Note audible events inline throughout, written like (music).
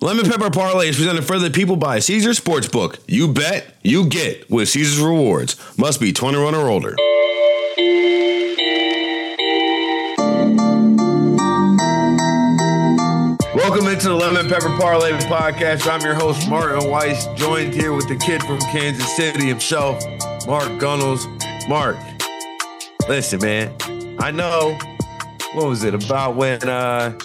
Lemon Pepper Parlay is presented for the people by Caesars Sportsbook. You bet, you get with Caesars Rewards. Must be 21 or older. Welcome into the Lemon Pepper Parlay podcast. I'm your host, Martin Weiss, joined here with the kid from Kansas City himself, Mark Gunnels. Mark, listen, man, I know, what was it, about when uh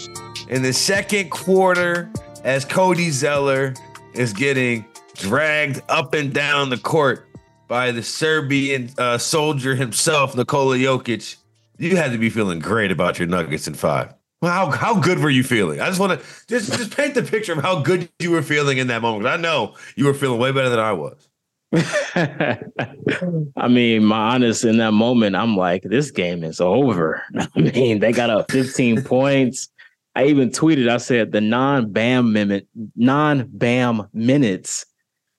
in the second quarter, as Cody Zeller is getting dragged up and down the court by the Serbian uh, soldier himself, Nikola Jokic, you had to be feeling great about your Nuggets in five. How how good were you feeling? I just want to just just paint the picture of how good you were feeling in that moment. I know you were feeling way better than I was. (laughs) I mean, my honest in that moment, I'm like, this game is over. (laughs) I mean, they got up 15 points. I even tweeted, I said the non-BAM minute, non-BAM minutes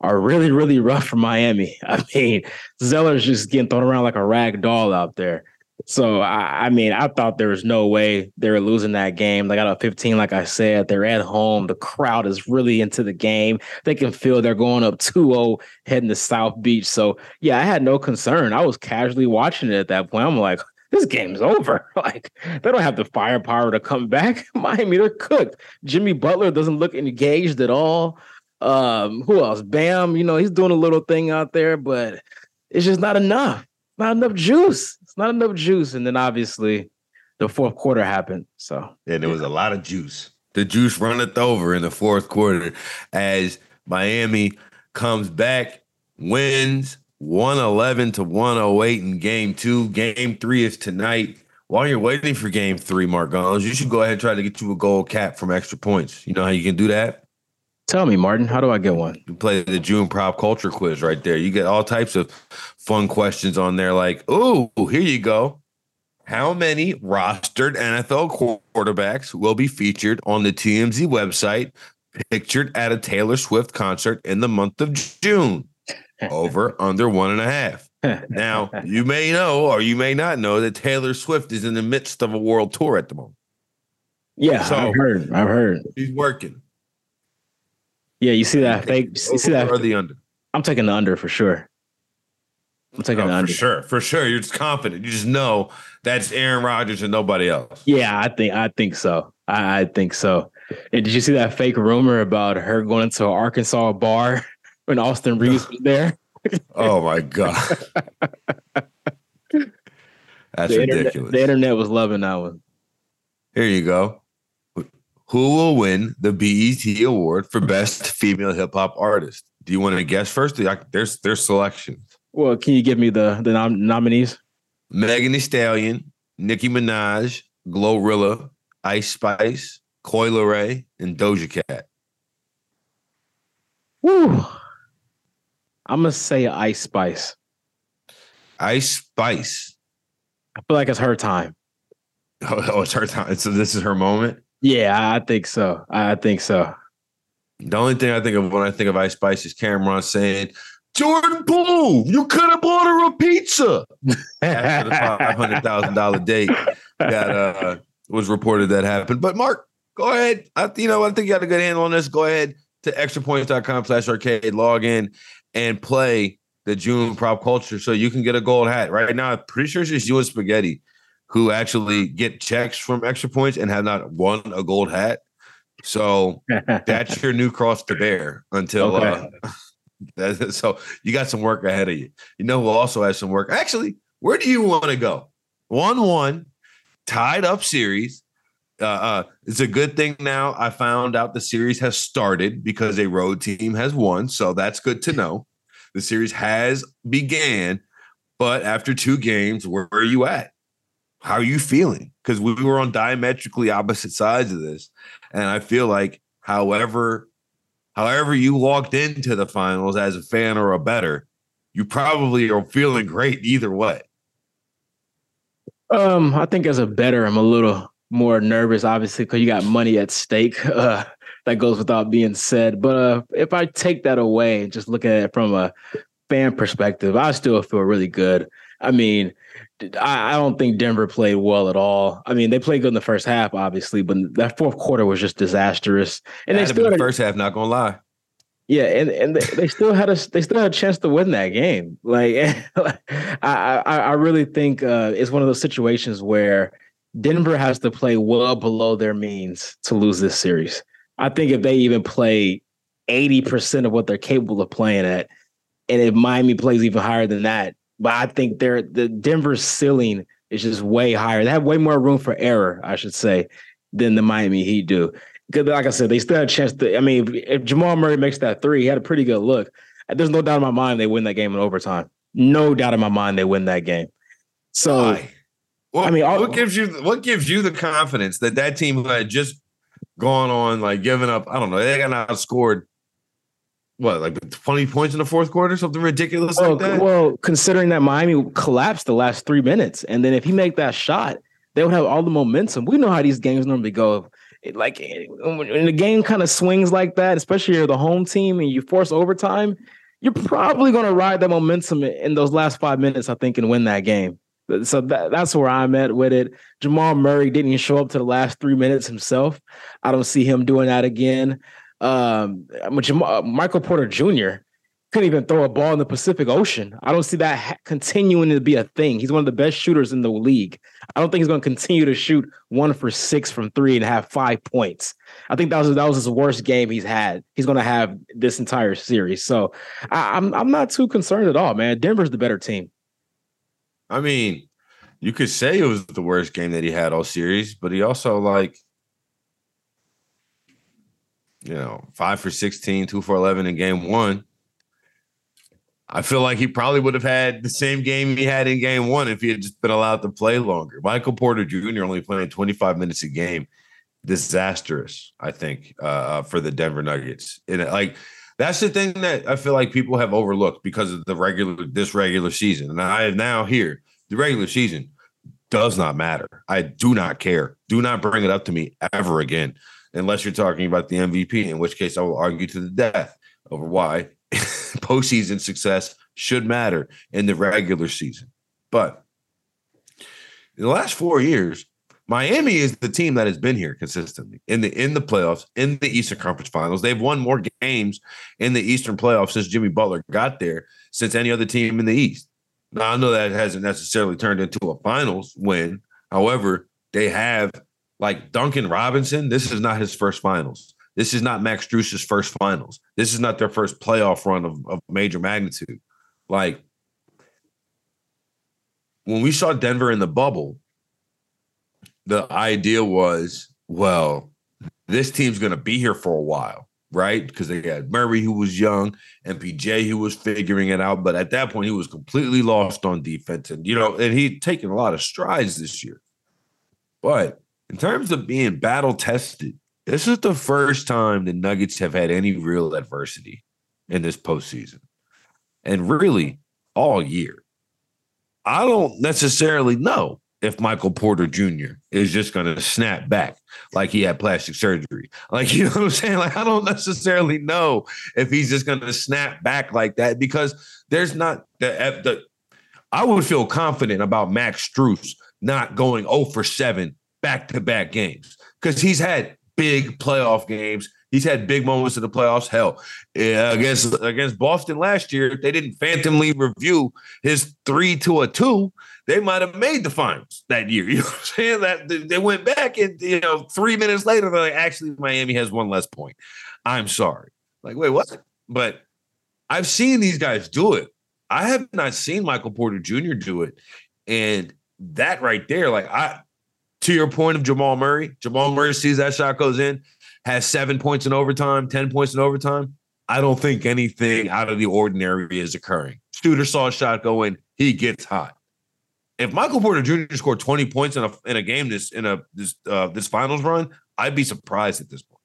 are really, really rough for Miami. (laughs) I mean, Zeller's just getting thrown around like a rag doll out there. So I, I, mean, I thought there was no way they were losing that game. They got a 15, like I said. They're at home. The crowd is really into the game. They can feel they're going up 2-0 heading to South Beach. So yeah, I had no concern. I was casually watching it at that point. I'm like, this game's over. (laughs) Like they don't have the firepower to come back. (laughs) Miami, they're cooked. Jimmy Butler doesn't look engaged at all. Um, who else? Bam, you know, he's doing a little thing out there, but it's just not enough. Not enough juice. It's not enough juice. And then obviously the fourth quarter happened. So yeah, there was a lot of juice. The juice runneth over in the fourth quarter as Miami comes back, wins 111 to 108 in game two. Game three is tonight. While you're waiting for game three, Mark Gunnels, you should go ahead and try to get you a gold cap from extra points. You know how you can do that? Tell me, Martin, how do I get one? You play the June prop culture quiz right there. You get all types of fun questions on there, like, oh, here you go. How many rostered NFL quarterbacks will be featured on the TMZ website, pictured at a Taylor Swift concert in the month of June? Over under one and a half. (laughs) now, you may know or you may not know that Taylor Swift is in the midst of a world tour at the moment. Yeah, so I've heard. I've heard. He's working. Yeah, you see that fake. You see that or the under. I'm taking the under for sure. I'm taking oh, the under. For sure, for sure. You're just confident. You just know that's Aaron Rodgers and nobody else. Yeah, I think I think so. I, I think so. And did you see that fake rumor about her going into an Arkansas bar (laughs) when Austin Reaves was there? (laughs) oh my god. That's the ridiculous. Internet, the internet was loving that one. Here you go. Who will win the BET award for best female hip hop artist? Do you want to guess first? There's there's selections. Well, can you give me the the nom- nominees? Megan Thee Stallion, Nicki Minaj, Glorilla, Ice Spice, Coi Leray, and Doja Cat. Woo! I'm gonna say Ice Spice. Ice Spice. I feel like it's her time. Oh, (laughs) oh, it's her time. So this is her moment. Yeah, I think so. I think so. The only thing I think of when I think of Ice Spice is Cameron saying, Jordan Poole, you could have bought her a pizza. (laughs) After the five hundred thousand dollar (laughs) date that uh, was reported that happened. But Mark, go ahead. I, you know, I think you got a good handle on this. Go ahead to extrapoints.com slash arcade, log in and play the June prop culture so you can get a gold hat. Right now, I'm pretty sure it's just you and Spaghetti who actually get checks from extra points and have not won a gold hat. So (laughs) that's your new cross to bear until okay. uh, (laughs) so you got some work ahead of you. You know who also has some work. Actually, where do you want to go? One one, tied up series. Uh, uh, it's a good thing now. I found out the series has started because a road team has won, so that's good to know. The series has began, but after two games, where are you at? How are you feeling? Because we were on diametrically opposite sides of this, and I feel like, however, however you walked into the finals as a fan or a better, you probably are feeling great either way. Um, I think as a better, I'm a little more nervous, obviously, because you got money at stake. Uh, that goes without being said. But uh, if I take that away, and just look at it from a fan perspective, I still feel really good. I mean, I, I don't think Denver played well at all. I mean, they played good in the first half, obviously, but that fourth quarter was just disastrous. And they still the first half. Not gonna lie. Yeah, and, and they, they still had a they still had a chance to win that game. Like, (laughs) I, I I really think uh, it's one of those situations where Denver has to play well below their means to lose this series. I think if they even play 80% of what they're capable of playing at, and if Miami plays even higher than that, but I think they're the Denver's ceiling is just way higher. They have way more room for error, I should say, than the Miami Heat do. Because, like I said, they still have a chance to. I mean, if, if Jamal Murray makes that three, he had a pretty good look. There's no doubt in my mind they win that game in overtime. No doubt in my mind they win that game. So, Why? well, I mean, what gives you what gives you the confidence that that team who had just gone on like giving up? I don't know. They got outscored what like 20 points in the fourth quarter something ridiculous well, like that well considering that miami collapsed the last three minutes and then if he make that shot they would have all the momentum we know how these games normally go like eh, when the game kind of swings like that especially you're the home team and you force overtime you're probably going to ride that momentum in those last five minutes i think and win that game so that, that's where I'm at with it. Jamal Murray didn't show up to the last three minutes himself. I don't see him doing that again. Um, uh, Michael Porter Jr. couldn't even throw a ball in the Pacific Ocean. I don't see that ha- continuing to be a thing. He's one of the best shooters in the league. I don't think he's going to continue to shoot one for six from three and have five points. I think that was that was his worst game he's had. He's going to have this entire series. So I, I'm I'm not too concerned at all, man. Denver's the better team. I mean, you could say it was the worst game that he had all series, but he also like you know, five for 16, two for 11 in game one. I feel like he probably would have had the same game he had in game one if he had just been allowed to play longer. Michael Porter Jr. only playing 25 minutes a game. Disastrous, I think, uh, uh, for the Denver Nuggets. And like, that's the thing that I feel like people have overlooked because of the regular, this regular season. And I am now here. The regular season does not matter. I do not care. Do not bring it up to me ever again unless you're talking about the MVP, in which case I will argue to the death over why (laughs) postseason success should matter in the regular season. But in the last four years, Miami is the team that has been here consistently in the in the playoffs, in the Eastern Conference Finals. They've won more games in the Eastern playoffs since Jimmy Butler got there, since any other team in the East. Now I know that hasn't necessarily turned into a finals win. However, they have like Duncan Robinson, this is not his first finals. This is not Max Strus's first finals. This is not their first playoff run of, of major magnitude. Like when we saw Denver in the bubble, the idea was, well, this team's going to be here for a while, right? Because they had Murray, who was young, and PJ, who was figuring it out. But at that point, he was completely lost on defense. And, you know, and he'd taken a lot of strides this year. But in terms of being battle tested, this is the first time the Nuggets have had any real adversity in this postseason. And really, all year. I don't necessarily know if Michael Porter Jr. is just going to snap back like he had plastic surgery. Like, (laughs) you know what I'm saying? Like, I don't necessarily know if he's just going to snap back like that because there's not the, eh, the I would feel confident about Max Strus not going 0 for 7 back to back games because he's had big playoff games. He's had big moments in the playoffs. Hell, yeah, against against Boston last year, they didn't phantomly review his three to a two. They might have made the finals that year. (laughs) You know what I'm saying? That they went back and you know three minutes later they're like, actually Miami has one less point. I'm sorry. Like, wait, what? But I've seen these guys do it. I have not seen Michael Porter Jr. do it, and that right there, like I to your point of Jamal Murray, Jamal Murray sees that shot goes in, has seven points in overtime, 10 points in overtime. I don't think anything out of the ordinary is occurring. Studer saw a shot go in, he gets hot. If Michael Porter Jr. scored 20 points in a in a game this in a this uh, this finals run, I'd be surprised at this point.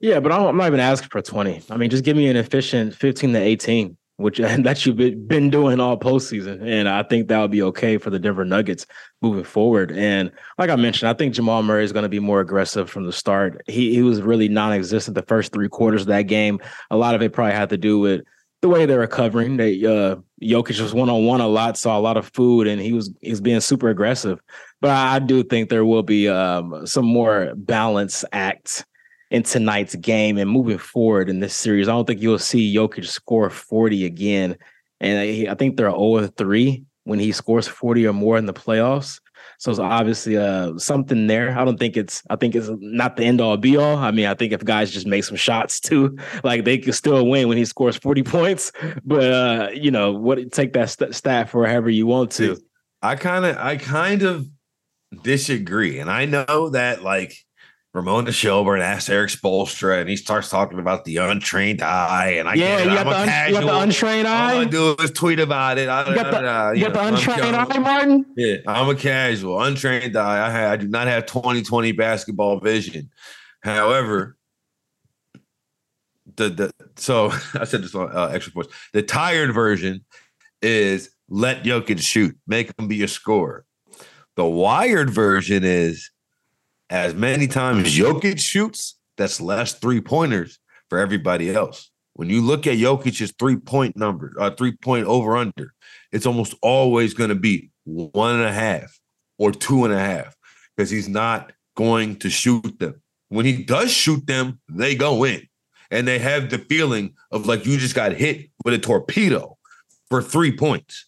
Yeah, but I'm not even asking for 20. I mean, just give me an efficient 15 to 18 which (laughs) that you've been doing all postseason. And I think that would be okay for the Denver Nuggets moving forward. And like I mentioned, I think Jamal Murray is going to be more aggressive from the start. He he was really non-existent the first three quarters of that game. A lot of it probably had to do with the way they're recovering. They uh Jokic was one on one a lot, saw a lot of food, and he was he's being super aggressive. But I, do think there will be um some more balance acts in tonight's game and moving forward in this series. I don't think you'll see Jokic score 40 again. And I, I think they're 0 3 when he scores 40 or more in the playoffs. So it's obviously uh, something there. I don't think it's I think it's not the end all be all. I mean, I think if guys just make some shots too, (laughs) like they could still win when he scores 40 (laughs) points. But uh, you know, what take that st- stat for however you want to. I kind of I kind of disagree. And I know that like Ramona Shelburne asks Erik Spoelstra, and he starts talking about the untrained eye. And I yeah, get you got, the, un- you got the untrained All eye. I do is tweet about it. I, You got the, uh, you got the know, I'm untrained eye, Martin. Yeah, I'm a casual, untrained eye. I, ha- I do not have 2020 basketball vision. However, the the so (laughs) I said this on uh, extra points. The tired version is let Jokic shoot, make him be a scorer. The wired version is as many times Jokic shoots, that's less three pointers for everybody else. When you look at Jokic's three point number, uh, three point over under, it's almost always going to be one and a half or two and a half because he's not going to shoot them. When he does shoot them, they go in and they have the feeling of like you just got hit with a torpedo for three points,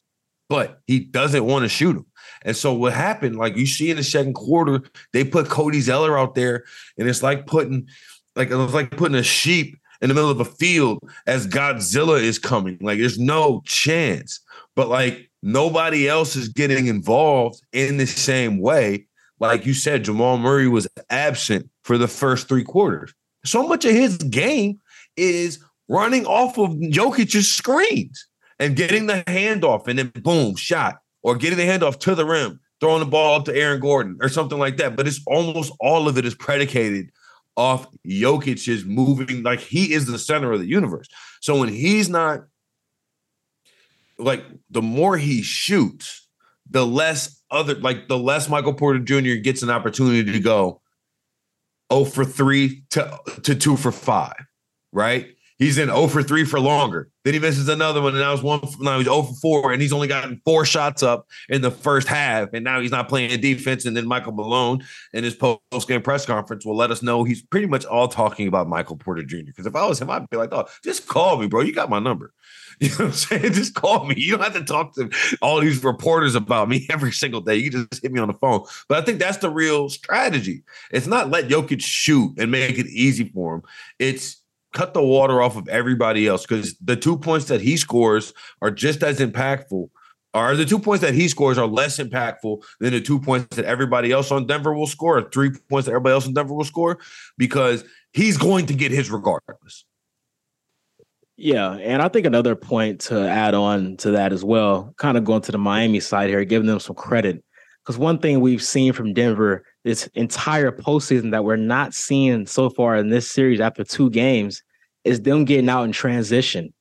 but he doesn't want to shoot them. And so what happened, like you see in the second quarter, they put Cody Zeller out there, and it's like putting, like it was like putting a sheep in the middle of a field as Godzilla is coming. Like there's no chance. But like nobody else is getting involved in the same way. Like you said, Jamal Murray was absent for the first three quarters. So much of his game is running off of Jokic's screens and getting the handoff and then boom, shot, or getting the handoff to the rim, throwing the ball up to Aaron Gordon or something like that. But it's almost all of it is predicated off Jokic's moving like he is the center of the universe. So when he's not like the more he shoots, the less other like the less Michael Porter Jr. gets an opportunity to go 0 for 3 to, to 2 for 5, right? He's in 0 for 3 for longer. Then he misses another one, and now it's one. Now he's 0 for 4, and he's only gotten four shots up in the first half, and now he's not playing defense. And then Michael Malone in his post game press conference will let us know he's pretty much all talking about Michael Porter Jr. Because if I was him, I'd be like, "Oh, just call me, bro. You got my number." (laughs) You know what I'm saying? (laughs) Just call me. You don't have to talk to all these reporters about me (laughs) every single day. You just hit me on the phone. But I think that's the real strategy. It's not let Jokic shoot and make it easy for him. It's cut the water off of everybody else because the two points that he scores are just as impactful. Or the two points that he scores are less impactful than the two points that everybody else on Denver will score, or three points that everybody else in Denver will score, because he's going to get his regardless. Yeah, and I think another point to add on to that as well, kind of going to the Miami side here, giving them some credit. Because one thing we've seen from Denver this entire postseason that we're not seeing so far in this series after two games is them getting out in transition.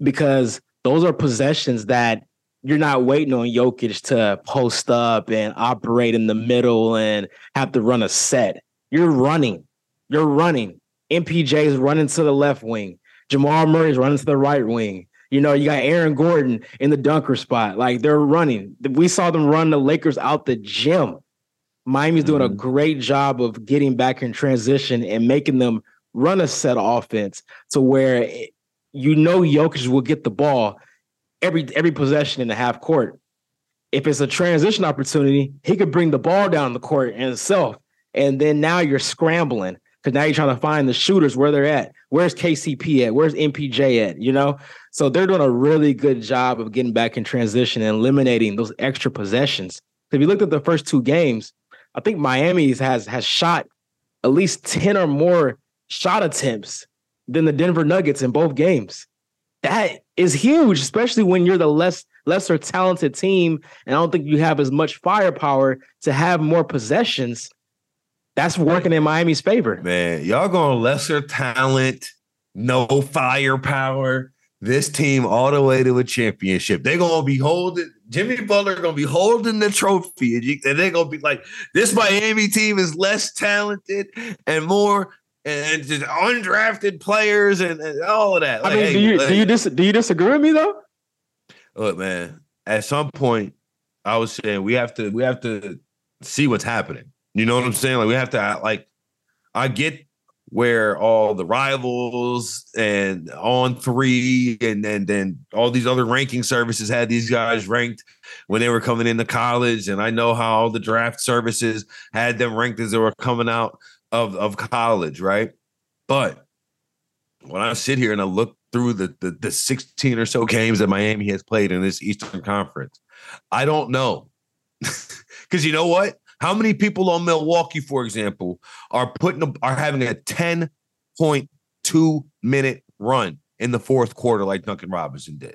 Because those are possessions that you're not waiting on Jokic to post up and operate in the middle and have to run a set. You're running. You're running. MPJ is running to the left wing. Jamal Murray is running to the right wing. You know, you got Aaron Gordon in the dunker spot. Like they're running. We saw them run the Lakers out the gym. Miami's doing a mm-hmm. great job of getting back in transition and making them run a set offense to where you know Jokic will get the ball every every possession in the half court. If it's a transition opportunity, he could bring the ball down the court in himself. And then now you're scrambling because now you're trying to find the shooters where they're at. Where's KCP at? Where's MPJ at? You know? So they're doing a really good job of getting back in transition and eliminating those extra possessions. If you looked at the first two games, I think Miami has has shot at least 10 or more shot attempts than the Denver Nuggets in both games. That is huge, especially when you're the less lesser talented team. And I don't think you have as much firepower to have more possessions. That's working in Miami's favor. Man, y'all going lesser talent, no firepower. This team all the way to a championship. They're gonna be holding Jimmy Butler gonna be holding the trophy, and, you, and they're gonna be like, this Miami team is less talented and more and just undrafted players and, and all of that. Like, I mean, hey, do you like, do you dis- do you disagree with me though? Look, man. At some point, I was saying we have to we have to see what's happening. You know what I'm saying? Like we have to like. I get where all the rivals and On3 and and then all these other ranking services had these guys ranked when they were coming into college. And i know how all the draft services had them ranked as they were coming out of, of college right? But when i sit here and i look through the, the the 16 or so games that miami has played in this eastern conference i don't know. (laughs) Because you know what how many people on Milwaukee, for example, are putting are having a 10.2 minute run in the fourth quarter like Duncan Robinson did?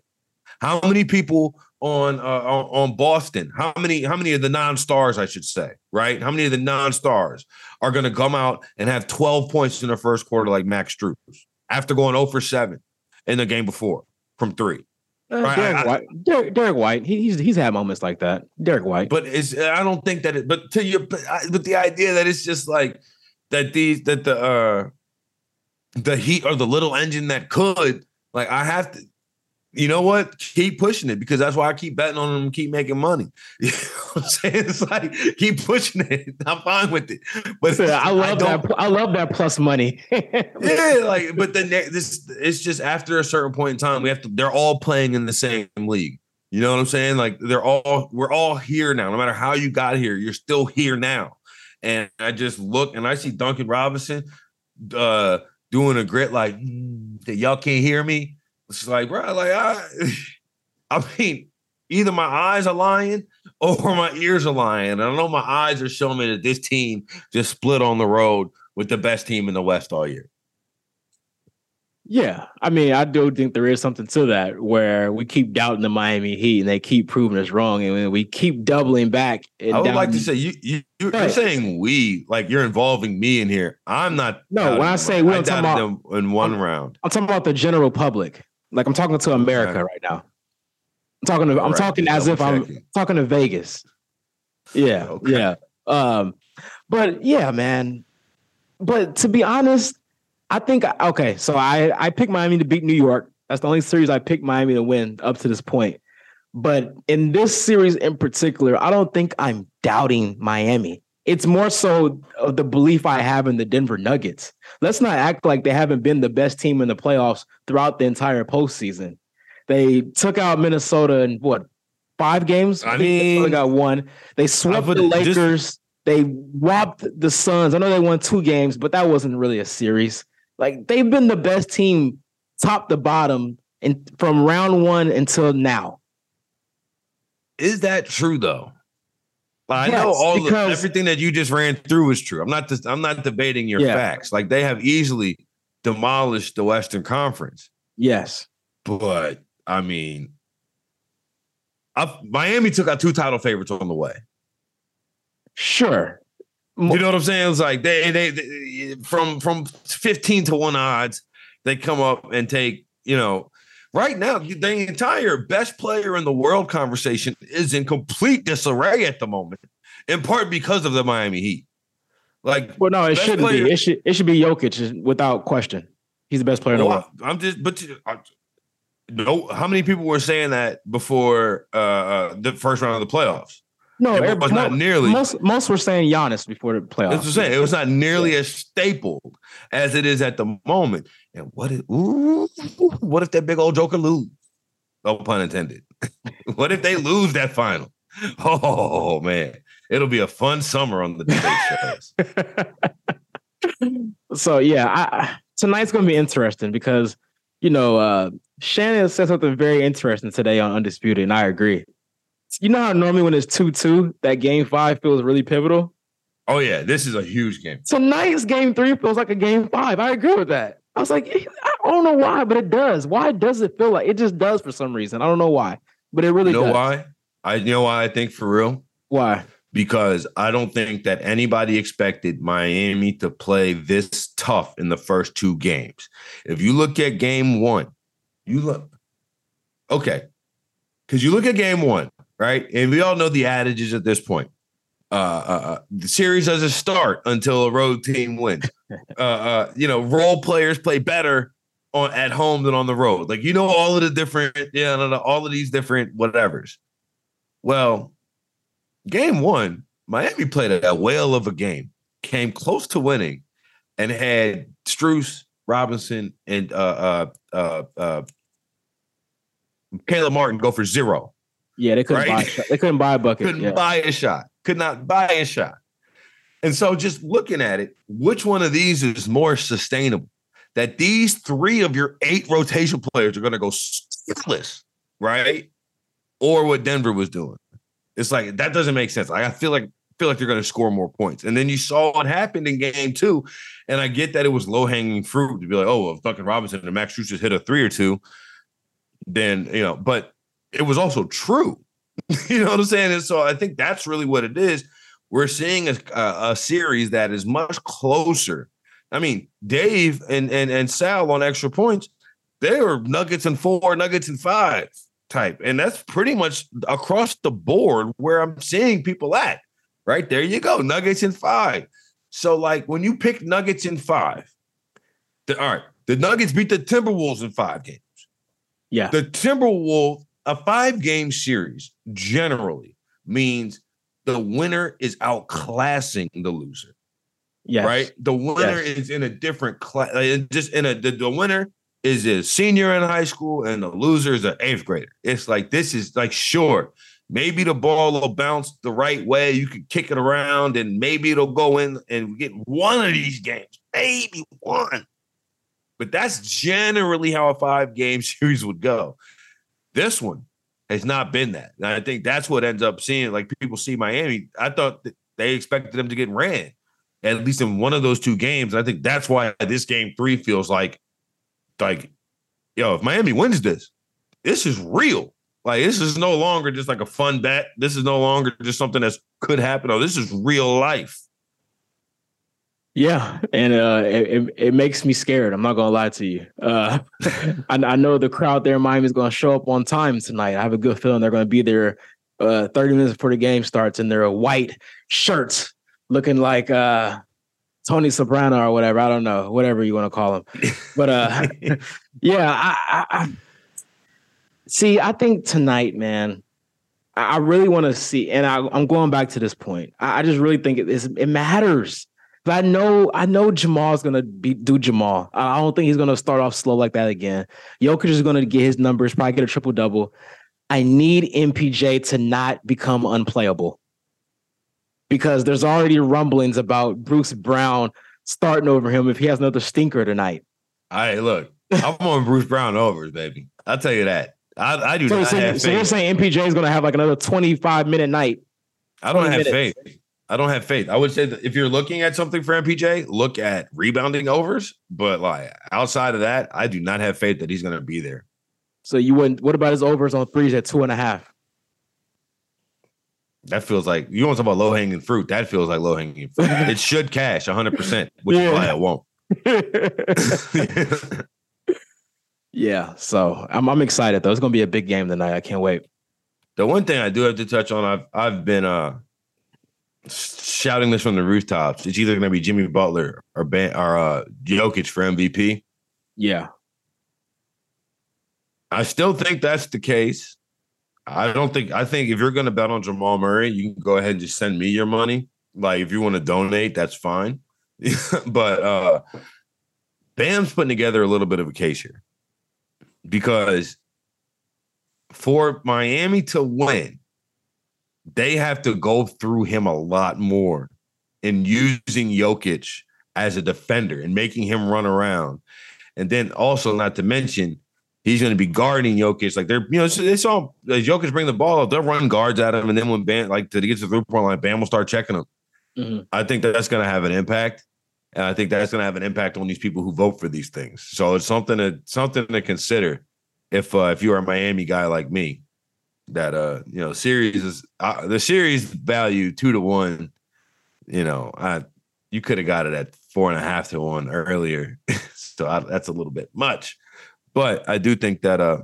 How many people on uh, on Boston? How many how many of the non-stars I should say, right? How many of the non-stars are going to come out and have 12 points in the first quarter like Max Strus after going 0 for 7 in the game before from 3? Uh, right, Derek, I, White, Derek, Derek, White, he, he's he's had moments like that. Derek White, but it's I don't think that it. But to your but, but the idea that it's just like that these that the uh the heat or the little engine that could like I have to you know what? Keep pushing it because that's why I keep betting on them, keep making money. (laughs) You know what I'm saying? It's like keep pushing it. (laughs) I'm fine with it. But I love I that. I love that plus money. (laughs) yeah, like, but then this it's just after a certain point in time, we have to, they're all playing in the same league. You know what I'm saying? Like they're all we're all here now. No matter how you got here, you're still here now. And I just look and I see Duncan Robinson uh doing a grit like mm, that y'all can't hear me it's like, bro, like I, (laughs) I mean, either my eyes are lying or my ears are lying. And I know my eyes are showing me that this team just split on the road with the best team in the West all year. Yeah, I mean, I do think there is something to that where we keep doubting the Miami Heat and they keep proving us wrong, and we keep doubling back. I would doubting. like to say you, you you're, right. saying we like you're involving me in here. I'm not. No, when I say we, I'm talking about them in one I'm, round. I'm talking about the general public. Like I'm talking to America right now. I'm talking to I'm right. talking as if I'm talking to Vegas. Yeah. Okay. Yeah. Um, but yeah, man. But to be honest, I think okay, so I I picked Miami to beat New York. That's the only series I picked Miami to win up to this point. But in this series in particular, I don't think I'm doubting Miami. It's more so the belief I have in the Denver Nuggets. Let's not act like they haven't been the best team in the playoffs throughout the entire postseason. They took out Minnesota in what five games? I mean, they got one. They swept the Lakers. Just, they robbed the Suns. I know they won two games, but that wasn't really a series. Like they've been the best team, top to bottom, and from round one until now. Is that true though? I yes, know all the, everything that you just ran through is true. I'm not just, I'm not debating your yeah. facts. Like they have easily demolished the Western Conference. Yes, but I mean, I've, Miami took out two title favorites on the way. Sure, you know what I'm saying? It's like they, they, they from from 15 to one odds, they come up and take you know right now, the entire best player in the world conversation is in complete disarray at the moment, in part because of the Miami Heat. Like, well, no, it shouldn't player, be. It should it should be Jokic without question. He's the best player well, in the world. I'm just, but I, no, how many people were saying that before uh, uh, the first round of the playoffs? No, it was not nearly. Most most were saying Giannis before the playoffs. That's what I'm saying. It was not nearly as staple as it is at the moment. And what if ooh, what if that big old Joker lose? No pun intended. (laughs) what if they lose that final? Oh man, it'll be a fun summer on the debate shows. (laughs) so yeah, I, tonight's gonna be interesting because you know uh, Shannon said something very interesting today on Undisputed, and I agree you know how normally when it's 2 2, that game five feels really pivotal? Oh, yeah. This is a huge game. Tonight's game three feels like a game five. I agree with that. I was like, I don't know why, but it does. Why does it feel like it just does for some reason? I don't know why, but it really you know does. why? I you know why I think for real? Why? Because I don't think that anybody expected Miami to play this tough in the first two games. If you look at game one, you look okay. Because you look at game one, right? And we all know the adages at this point. Uh, uh, uh, the series doesn't start until a road team wins. (laughs) uh, uh, you know, role players play better on at home than on the road. Like you know, all of the different, yeah, all of these different whatevers. Well, game one, Miami played a, whale of a game, came close to winning, and had Strus, Robinson, and uh, uh, uh, uh, Caleb Martin go for zero. Yeah, they couldn't Right? buy. A shot. They couldn't buy a bucket. Couldn't yeah. buy a shot. Could not buy a shot. And so, just looking at it, which one of these is more sustainable? That these three of your eight rotation players are going to go scoreless, right? Or what Denver was doing. It's like that doesn't make sense. Like, I feel like feel like they're going to score more points. And then you saw what happened in game two. And I get that it was low hanging fruit to be like, oh, if Duncan Robinson and Max just hit a three or two, then you know. But it was also true. (laughs) you know what I'm saying? And so I think that's really what it is. We're seeing a, a, a series that is much closer. I mean, Dave and and and Sal on extra points, they were Nuggets and four, Nuggets and five type, and that's pretty much across the board where I'm seeing people at. Right there, you go, Nuggets in five. So like when you pick Nuggets in five, the, all right, the Nuggets beat the Timberwolves in five games. Yeah. The Timberwolves, a five game series generally means the winner is outclassing the loser, Yes. right? The winner Yes. is in a different class, uh, just in a, the, the winner is a senior in high school and the loser is an eighth grader. It's like, this is like, sure, maybe the ball will bounce the right way. You can kick it around and maybe it'll go in and get one of these games, maybe one. But that's generally how a five game (laughs) series would go. This one has not been that. And I think that's what ends up seeing. Like people see Miami. I thought they expected them to get ran, at least in one of those two games. And I think that's why this game three feels like, like, yo, if Miami wins this, this is real. Like this is no longer just like a fun bet. This is no longer just something that could happen. Oh, this is real life. Yeah, and uh, it, it makes me scared. I'm not gonna lie to you. Uh, (laughs) I, I know the crowd there in Miami is gonna show up on time tonight. I have a good feeling they're gonna be there uh, 30 minutes before the game starts in their white shirts, looking like uh, Tony Soprano or whatever. I don't know, whatever you want to call him. But uh, (laughs) yeah, I, I, I see. I think tonight, man. I really want to see, and I, I'm going back to this point. I, I just really think it, it matters. But I know, I know Jamal's gonna be do Jamal. I don't think he's gonna start off slow like that again. Jokic is gonna get his numbers, probably get a triple double. I need MPJ to not become unplayable because there's already rumblings about Bruce Brown starting over him if he has another stinker tonight. All right, look, I'm on Bruce Brown overs, baby. I'll tell you that. I, I do So, not so, have so you're saying MPJ is gonna have like another 25 minute night? I don't have minutes. faith. I don't have faith. I would say that if you're looking at something for MPJ, look at rebounding overs. But like outside of that, I do not have faith that he's going to be there. So you wouldn't. What about his overs on threes at two and a half? That feels like you want to talk about low hanging fruit. That feels like low hanging fruit. (laughs) it should cash 100, percent which is why it won't. (laughs) yeah. So I'm I'm excited though. It's gonna be a big game tonight. I can't wait. The one thing I do have to touch on, I've I've been uh shouting this from the rooftops. It's either going to be Jimmy Butler or ben, or uh, Jokic for MVP. Yeah. I still think that's the case. I don't think I think if you're going to bet on Jamal Murray, you can go ahead and just send me your money. Like if you want to donate, that's fine. (laughs) but uh Bam's putting together a little bit of a case here because for Miami to win, they have to go through him a lot more in using Jokic as a defender and making him run around. And then also, not to mention, he's going to be guarding Jokic. Like they're, you know, it's, it's all as Jokic bring the ball up, they'll run guards at him. And then when Bam, like to get to the three point line, Bam will start checking him. Mhm. I think that that's going to have an impact. And I think that's going to have an impact on these people who vote for these things. So it's something to something to consider if uh, if you're a Miami guy like me. That uh, you know, series is uh, the series value two to one. You know, I you could have got it at four and a half to one earlier, (laughs) so I, that's a little bit much. But I do think that uh,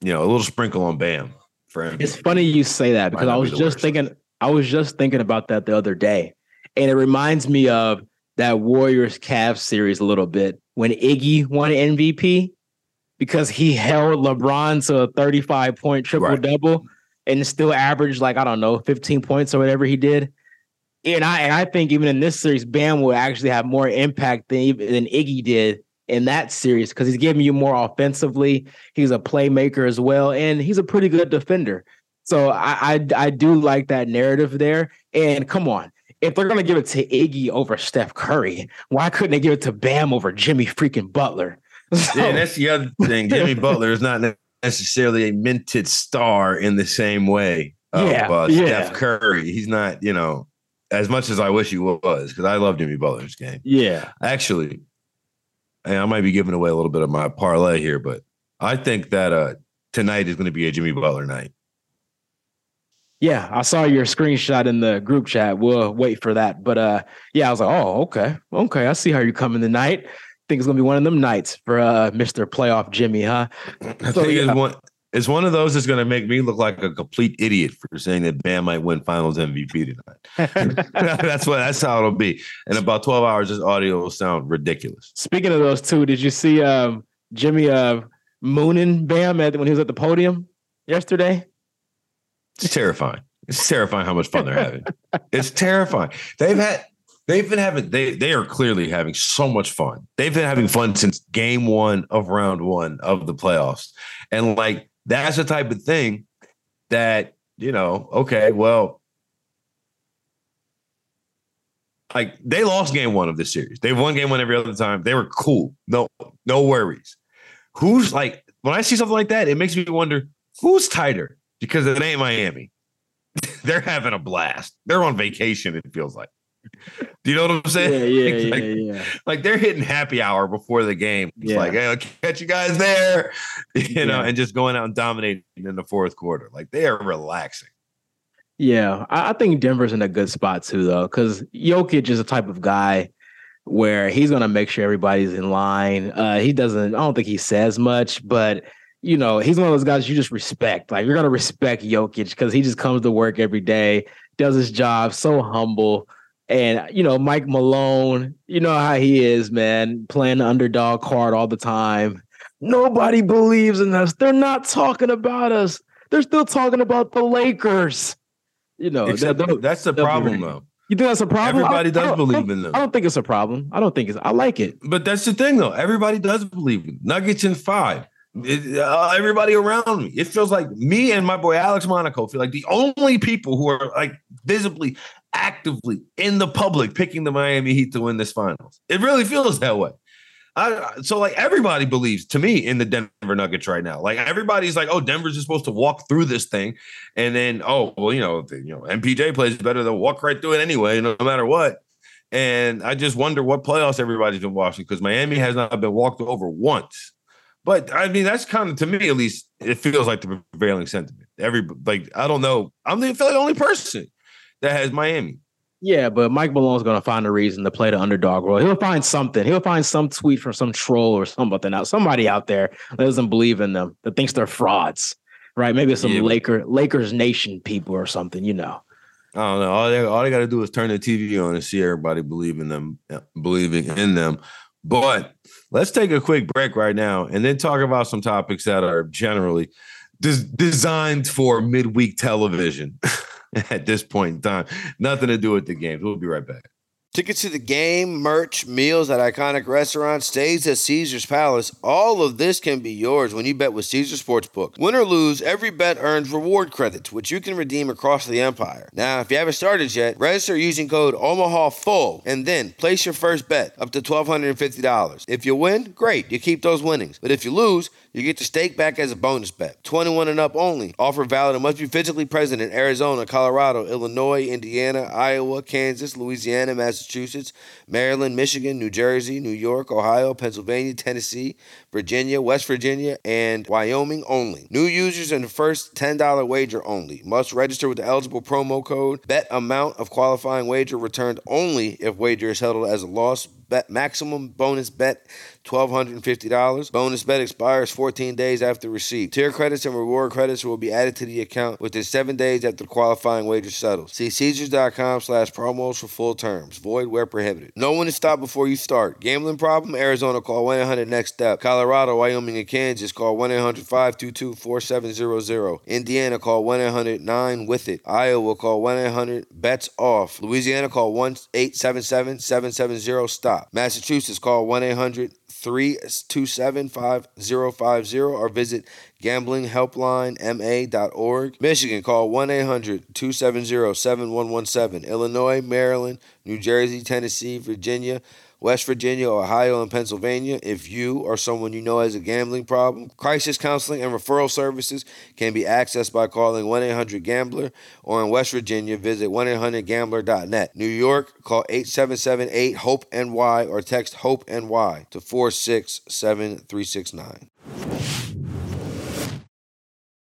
you know, a little sprinkle on Bam for him. It's funny you say that because I was be just worst. thinking. I was just thinking about that the other day, and it reminds me of that Warriors Cavs series a little bit when Iggy won MVP because he held LeBron to a 35 point triple double and still averaged like I don't know 15 points or whatever he did. And I and I think even in this series, Bam will actually have more impact than than Iggy did in that series because he's giving you more offensively. He's a playmaker as well, and he's a pretty good defender. So I, I, I do like that narrative there. And come on, if they're gonna give it to Iggy over Steph Curry, why couldn't they give it to Bam over Jimmy freaking Butler? So, yeah, that's the other thing. Jimmy (laughs) Butler is not necessarily a minted star in the same way of yeah, uh, yeah. Steph Curry. He's not, you know, as much as I wish he was, because I love Jimmy Butler's game. Yeah. Actually, I might be giving away a little bit of my parlay here, but I think that uh, tonight is going to be a Jimmy Butler night. Yeah, I saw your screenshot in the group chat. We'll wait for that. But uh, yeah, I was like, oh, okay, okay. I see how you're coming tonight. Think it's gonna be one of them nights for uh, Mr. Playoff Jimmy, huh? I so, think yeah. it's one. It's one of those that's going to make me look like a complete idiot for saying that Bam might win Finals MVP tonight. (laughs) (laughs) that's what. That's how it'll be. In about twelve hours, this audio will sound ridiculous. Speaking of those two, did you see um, Jimmy uh, mooning Bam at, when he was at the podium yesterday? It's terrifying. It's terrifying how much fun they're having. it's terrifying. They've had they've been having they they are clearly having so much fun. They've been having fun since game one of round one of the playoffs. And like that's the type of thing that, you know, okay, well, like they lost game one of this series. They've won game one every other time. They were cool. No, no worries. Who's like when I see something like that, it makes me wonder who's tighter because it ain't Miami. (laughs) They're having a blast. They're on vacation, it feels like. Do you know what I'm saying? Yeah, yeah, (laughs) like, yeah, yeah. Like they're hitting happy hour before the game. It's yeah. like, hey, I'll catch you guys there, (laughs) you know, and just going out and dominating in the fourth quarter. Like they are relaxing. Yeah, I, I think Denver's in a good spot too, though, because Jokic is a type of guy where he's going to make sure everybody's in line. Uh, he doesn't, I don't think he says much, but you know, he's one of those guys you just respect. Like you're gonna respect Jokic because he just comes to work every day, does his job, so humble. And you know, Mike Malone, you know how he is, man, playing the underdog card all the time. Nobody believes in us. They're not talking about us. They're still talking about the Lakers. You know, Except, that's the problem, though. You think that's a problem? Everybody does believe in them. I don't think it's a problem. I don't think it's. I like it. But that's the thing, though. Everybody does believe in Nuggets in five. It, uh, everybody around me. It feels like me and my boy Alex Monaco feel like the only people who are like visibly, actively in the public picking the Miami Heat to win this finals. It really feels that way. I, so like everybody believes to me in the Denver Nuggets right now. Like everybody's like, oh, Denver's just supposed to walk through this thing, and then oh, well, you know, the, you know, MPJ plays better than walk right through it anyway, no, matter what. And I just wonder what playoffs everybody's been watching because Miami has not been walked over once. But I mean, that's kind of to me at least. It feels like the prevailing sentiment. Every like, I don't know. I'm the, feel like the only person that has Miami. Yeah, but Mike Malone's gonna find a reason to play the underdog role. He'll find something. He'll find some tweet from some troll or something out. Somebody out there that doesn't believe in them, that thinks they're frauds. Right? Maybe some yeah. Laker Lakers Nation people or something. You know. I don't know. All they all they got to do is turn the TV on and see everybody believing them, believing in them. But let's take a quick break right now and then talk about some topics that are generally des- designed for midweek television (laughs) (laughs) at this point in time. Nothing to do with the games. We'll be right back. Tickets to the game, merch, meals at iconic restaurants, stays at Caesars Palace, all of this can be yours when you bet with Caesars Sportsbook. Win or lose, every bet earns reward credits, which you can redeem across the empire. Now, if you haven't started yet, register using code OMAHAFULL and then place your first bet up to $1,250. If you win, great, you keep those winnings. But if you lose, you get the stake back as a bonus bet. 21 and up only. Offer valid and must be physically present in Arizona, Colorado, Illinois, Indiana, Iowa, Kansas, Louisiana, Massachusetts, Maryland, Michigan, New Jersey, New York, Ohio, Pennsylvania, Tennessee, Virginia, West Virginia, and Wyoming only. New users and the first $10 wager only. Must register with the eligible promo code. Bet amount of qualifying wager returned only if wager is held as a loss bet maximum bonus bet $1,250. Bonus bet expires 14 days after receipt. Tier credits and reward credits will be added to the account within seven days after qualifying wager settles. See Caesars.com slash promos for full terms. Void where prohibited. No one to stop before you start. Gambling problem? Arizona call 1-800-NEXT-STEP. Colorado, Wyoming, and Kansas call 1-800-522-4700. Indiana call 1-800-9-WITH-IT. Iowa call 1-800-BETS-OFF. Louisiana call 1-877-770-STOP. Massachusetts call 1-800 327 5050 or visit gamblinghelplinema.org. Michigan, call 1 800 270 7117. Illinois, Maryland, New Jersey, Tennessee, Virginia, West Virginia, Ohio, and Pennsylvania. If you or someone you know has a gambling problem, crisis counseling and referral services can be accessed by calling 1 800 Gambler or in West Virginia, visit 1 800 Gambler.net. New York, call 877 8 HOPE NY or text HOPE NY to 467369.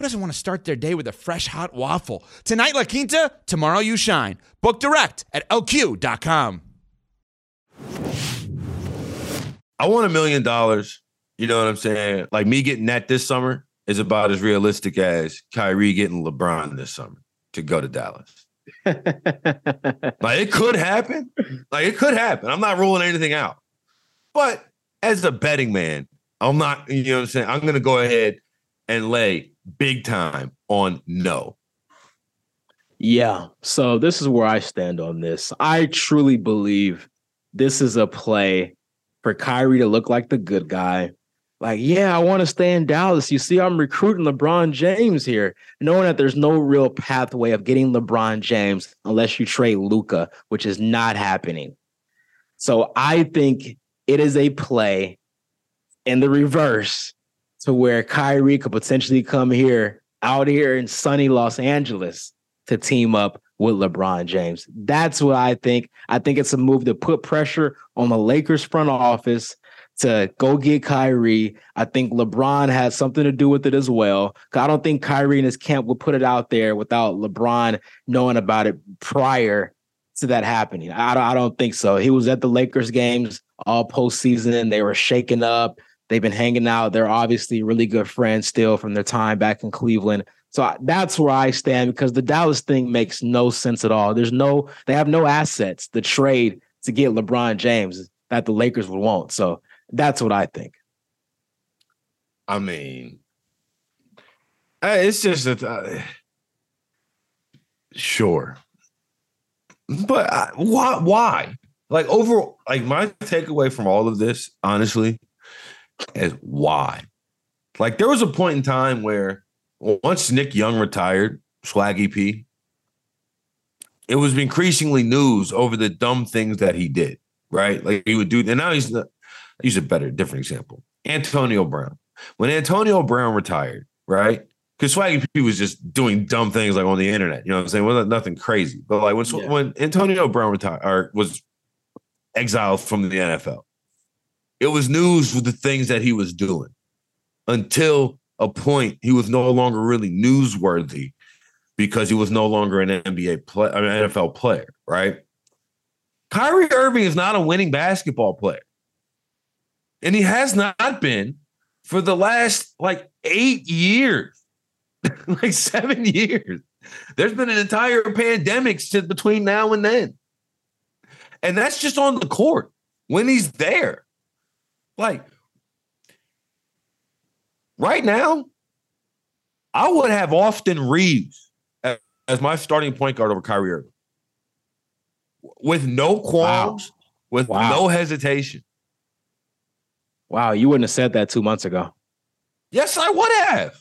who doesn't want to start their day with a fresh hot waffle? Tonight, La Quinta, tomorrow, you shine. Book direct at lq.com. I want a million dollars. You know what I'm saying? Like me getting that this summer is about as realistic as Kyrie getting LeBron this summer to go to Dallas. (laughs) like it could happen. Like it could happen. I'm not ruling anything out. But as a betting man, I'm not, you know what I'm saying? I'm gonna go ahead and lay big time on no. Yeah. So this is where I stand on this. I truly believe this is a play for Kyrie to look like the good guy. Like, yeah, I want to stay in Dallas. You see, I'm recruiting LeBron James here, knowing that there's no real pathway of getting LeBron James unless you trade Luka, which is not happening. So I think it is a play in the reverse to where Kyrie could potentially come here out here in sunny Los Angeles to team up with LeBron James. That's what I think. I think it's a move to put pressure on the Lakers front office to go get Kyrie. I think LeBron has something to do with it as well. I don't think Kyrie and his camp would put it out there without LeBron knowing about it prior to that happening. I don't, I don't think so. He was at the Lakers games all postseason. They were shaking up. They've been hanging out. They're obviously really good friends still from their time back in Cleveland. So that's where I stand because the Dallas thing makes no sense at all. There's no, they have no assets to trade to get LeBron James that the Lakers would want. So that's what I think. I mean, it's just that, uh, sure, but I, why? Why? Like over, like my takeaway from all of this, honestly, is why. Like there was a point in time where once Nick Young retired, Swaggy P, it was increasingly news over the dumb things that he did. Right, like he would do, and now he's. Not, use a better, different example. Antonio Brown. When Antonio Brown retired, right? Because Swaggy P was just doing dumb things like on the internet. You know what I'm saying? Well, nothing crazy. But like when yeah. when Antonio Brown retired or was exiled from the NFL, it was news with the things that he was doing until a point he was no longer really newsworthy because he was no longer an NBA play, I mean, NFL player, right? Kyrie Irving is not a winning basketball player. And he has not been for the last like eight years, (laughs) like seven years. There's been an entire pandemic since between now and then. And that's just on the court when he's there. Like, right now, I would have Austin Reaves as, as my starting point guard over Kyrie Irving. With no qualms, with Wow. no hesitation. Wow, you wouldn't have said that two months ago. Yes, I would have.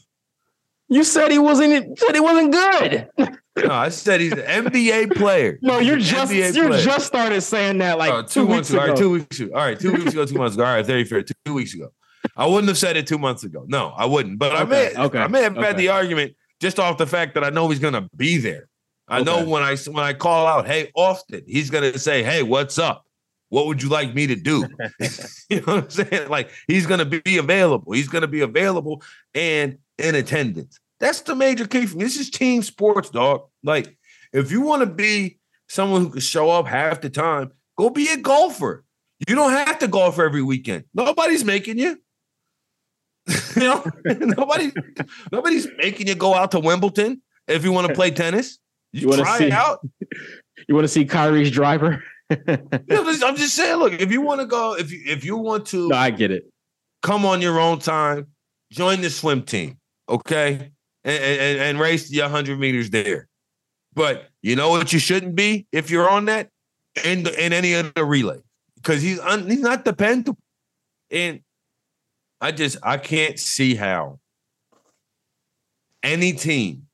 You said he wasn't. Said he wasn't good. (laughs) No, I said he's an NBA player. No, you're just NBA you player. just started saying that like Oh, two, weeks ago. All right, two weeks ago. All right, two weeks ago, two months ago. All right, very fair. Two, two weeks ago. I wouldn't have said it two months ago. No, I wouldn't. But I may, Okay, okay, I may have had the argument just off the fact that I know he's gonna be there. I know when I when I call out, hey, Austin, he's gonna say, hey, what's up? What would you like me to do? (laughs) (laughs) you know what I'm saying? Like he's gonna be available. He's gonna be available and in attendance. That's the major key for me. This is team sports, dog. Like if you want to be someone who can show up half the time, go be a golfer. You don't have to golf every weekend. Nobody's making you. (laughs) you know, (laughs) nobody, nobody's making you go out to Wimbledon if you want to play tennis. You, You try see- it out. (laughs) You want to see Kyrie's driver? Know, I'm just saying, look, if you want to go, if you if you want to no, I get it. come on your own time, join the swim team, okay? And and, and race the 100 meters there. But you know what you shouldn't be if you're on that in the, in any other relay because he's un, he's not dependable. And I just I can't see how any team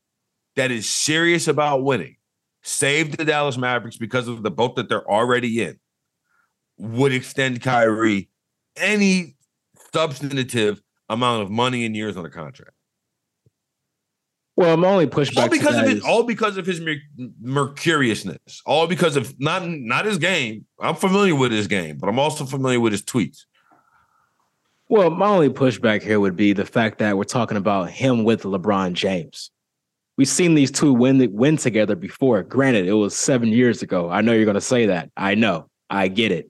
that is serious about winning, save the Dallas Mavericks because of the boat that they're already in, would extend Kyrie any substantive amount of money and years on a contract. Well, I'm only pushback All because of his, all because of his mer- mercuriousness. All because of not not his game. I'm familiar with his game, but I'm also familiar with his tweets. Well, my only pushback here would be the fact that we're talking about him with LeBron James. We've seen these two win win together before. Granted, it was seven years ago. I know you're going to say that. I know. I get it.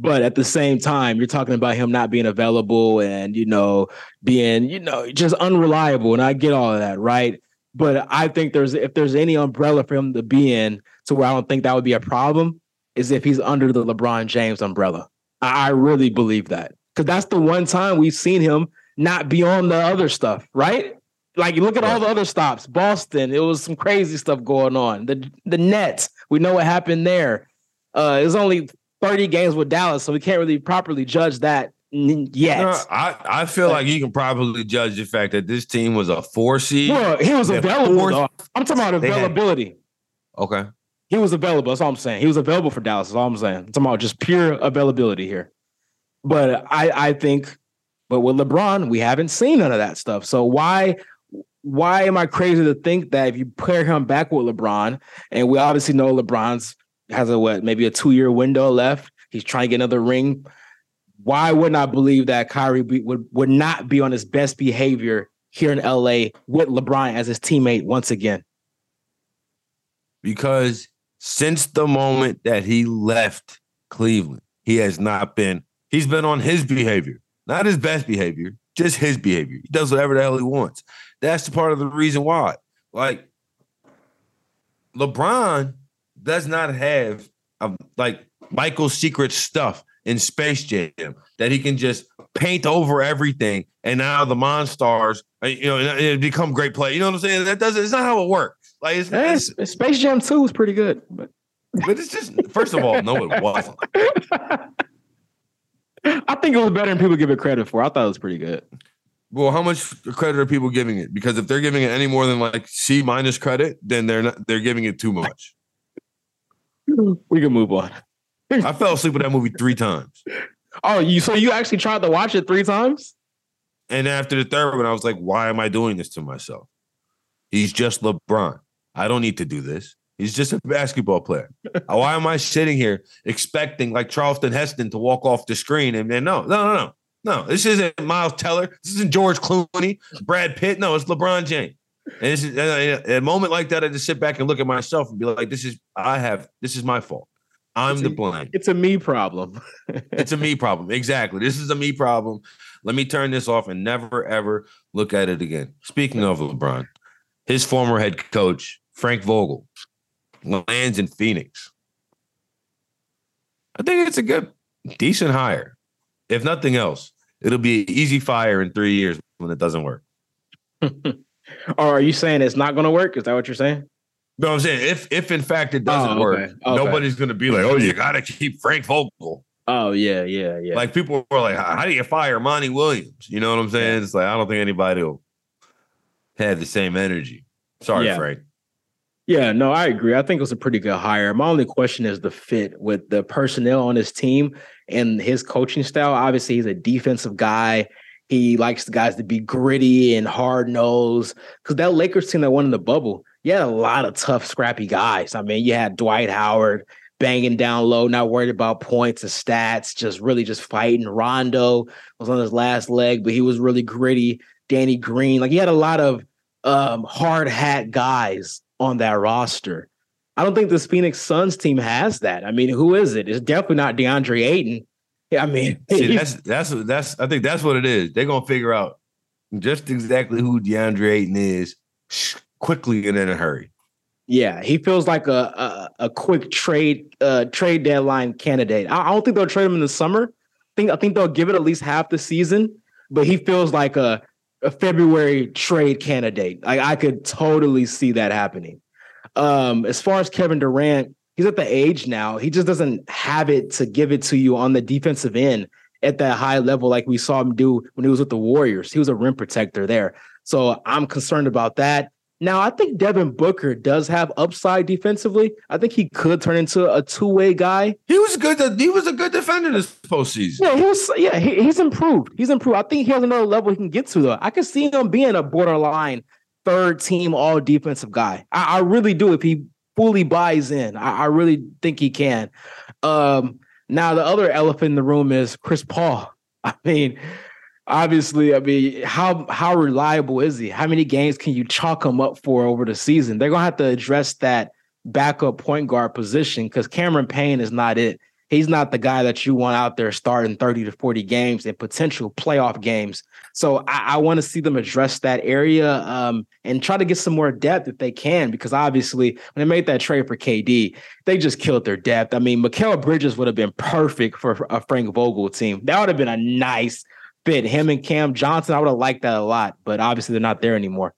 But at the same time, you're talking about him not being available and you know being you know just unreliable, and I get all of that, right? But I think there's if there's any umbrella for him to be in, to where I don't think that would be a problem, is if he's under the LeBron James umbrella. I, I really believe that because that's the one time we've seen him not be on the other stuff, right? Like look at all the other stops, Boston, it was some crazy stuff going on. The the Nets, we know what happened there. Uh, it was only 30 games with Dallas, so we can't really properly judge that yet. No, I, I feel like you can probably judge the fact that this team was a four seed. well, he was available. fourth- I'm talking about They had- availability. Okay. He was available. That's all I'm saying. He was available for Dallas. That's all I'm saying. I'm talking about just pure availability here. But I, I think, but with LeBron, we haven't seen none of that stuff. So why, why am I crazy to think that if you pair him back with LeBron, and we obviously know LeBron's has a what, maybe a two year window left. He's trying to get another ring. Why wouldn't I believe that Kyrie be, would would not be on his best behavior here in LA with LeBron as his teammate once again? Because since the moment that he left Cleveland, he has not been, he's been on his behavior, not his best behavior, just his behavior. He does whatever the hell he wants. That's the part of the reason why. Like, LeBron does not have um, like Michael's secret stuff in Space Jam that he can just paint over everything, and now the Monstars, uh, you know, it, become great play. You know what I'm saying? That doesn't. It's not how it works. Like, it's, Eh, it's Space Jam 2 was pretty good, but (laughs) but it's just first of all, no, it wasn't. (laughs) I think it was better than people give it credit for. I thought it was pretty good. Well, how much credit are people giving it? Because if they're giving it any more than like C minus credit, then they're not. They're giving it too much. We can move on. (laughs) I fell asleep with that movie three times, Oh, you so you actually tried to watch it three times? and after the third one, I was like, "Why am I doing this to myself?" He's just LeBron. I don't need to do this. He's just a basketball player. (laughs) Why am I sitting here expecting like Charlton Heston to walk off the screen and then no, no, no, no, no. This isn't Miles Teller. This isn't George Clooney, Brad Pitt. No, it's LeBron James. And this is uh, a moment like that. I just sit back and look at myself and be like, "This is I have. This is my fault. I'm It's the a- blame. It's a me problem. (laughs) It's a me problem. Exactly. This is a me problem. Let me turn this off and never ever look at it again." Speaking of LeBron, his former head coach Frank Vogel lands in Phoenix. I think it's a good, decent hire. If nothing else, it'll be an easy fire in three years when it doesn't work. (laughs) or are you saying it's not going to work? Is that what you're saying? No, I'm saying if if in fact it doesn't Oh, work, okay. Okay. nobody's gonna be like, oh, you gotta keep Frank Vogel. Oh yeah, yeah, yeah. Like people were like, how do you fire Monty Williams? You know what I'm saying? It's like I don't think anybody will have the same energy. Sorry, Yeah. Frank. Yeah, no, I agree. I think it was a pretty good hire. My only question is the fit with the personnel on his team and his coaching style. Obviously, he's a defensive guy. He likes the guys to be gritty and hard nosed. Because that Lakers team that won in the bubble, you had a lot of tough, scrappy guys. I mean, you had Dwight Howard banging down low, not worried about points and stats, just really just fighting. Rondo was on his last leg, but he was really gritty. Danny Green, like he had a lot of um, hard hat guys on that roster. I don't think this Phoenix Suns team has that. I mean, who is it? It's definitely not DeAndre Ayton. I mean, (laughs) See, that's that's that's I think that's what it is. They're gonna figure out just exactly who DeAndre Ayton is quickly and in a hurry. yeah, he feels like a a, a quick trade uh, trade deadline candidate. I, I don't think they'll trade him in the summer. I think I think they'll give it at least half the season, but he feels like a a February trade candidate. Like I could totally see that happening. Um, as far as Kevin Durant, he's at the age now. He just doesn't have it to give it to you on the defensive end at that high level, like we saw him do when he was with the Warriors. He was a rim protector there. So I'm concerned about that. Now, I think Devin Booker does have upside defensively. I think he could turn into a two-way guy. He was good. He was a good defender this postseason. Yeah, he was. Yeah, he, he's improved. He's improved. I think he has another level he can get to though. I can see him being a borderline third team all defensive guy. I, I really do if he fully buys in. I, I really think he can. Um, now the other elephant in the room is Chris Paul. (laughs) I mean, obviously, I mean, how how reliable is he? How many games can you chalk him up for over the season? They're gonna have to address that backup point guard position because Cameron Payne is not it. He's not the guy that you want out there starting 30 to 40 games and potential playoff games. So I, I want to see them address that area um, and try to get some more depth if they can, because obviously when they made that trade for KD, they just killed their depth. I mean, Mikal Bridges would have been perfect for a Frank Vogel team. That would have been a nice fit. Him and Cam Johnson, I would have liked that a lot, but obviously they're not there anymore.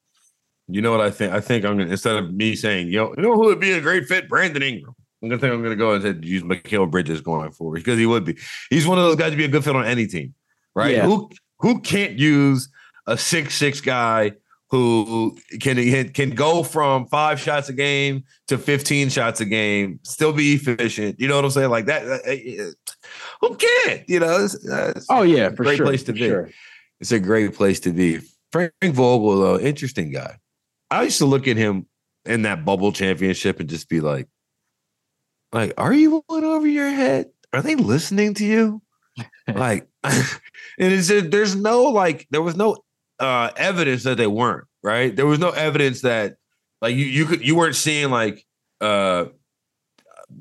You know what I think? I think I'm gonna instead of me saying, yo, you know who would be a great fit? Brandon Ingram. I'm gonna think I'm gonna go and use Mikal Bridges going forward because he would be. He's one of those guys to be a good fit on any team, right? Yeah. Who who can't use a six six guy who can can go from five shots a game to 15 shots a game, still be efficient. You know what I'm saying? Like that. uh, uh, Who can't? You know, it's, it's Oh yeah, a for great sure. place to be. sure. It's a great place to be. Frank Vogel, though, interesting guy. I used to look at him in that bubble championship and just be like, like, are you one over your head? Are they listening to you? Like, (laughs) and it's there's no like, there was no uh evidence that they weren't right. There was no evidence that like you you could you weren't seeing like uh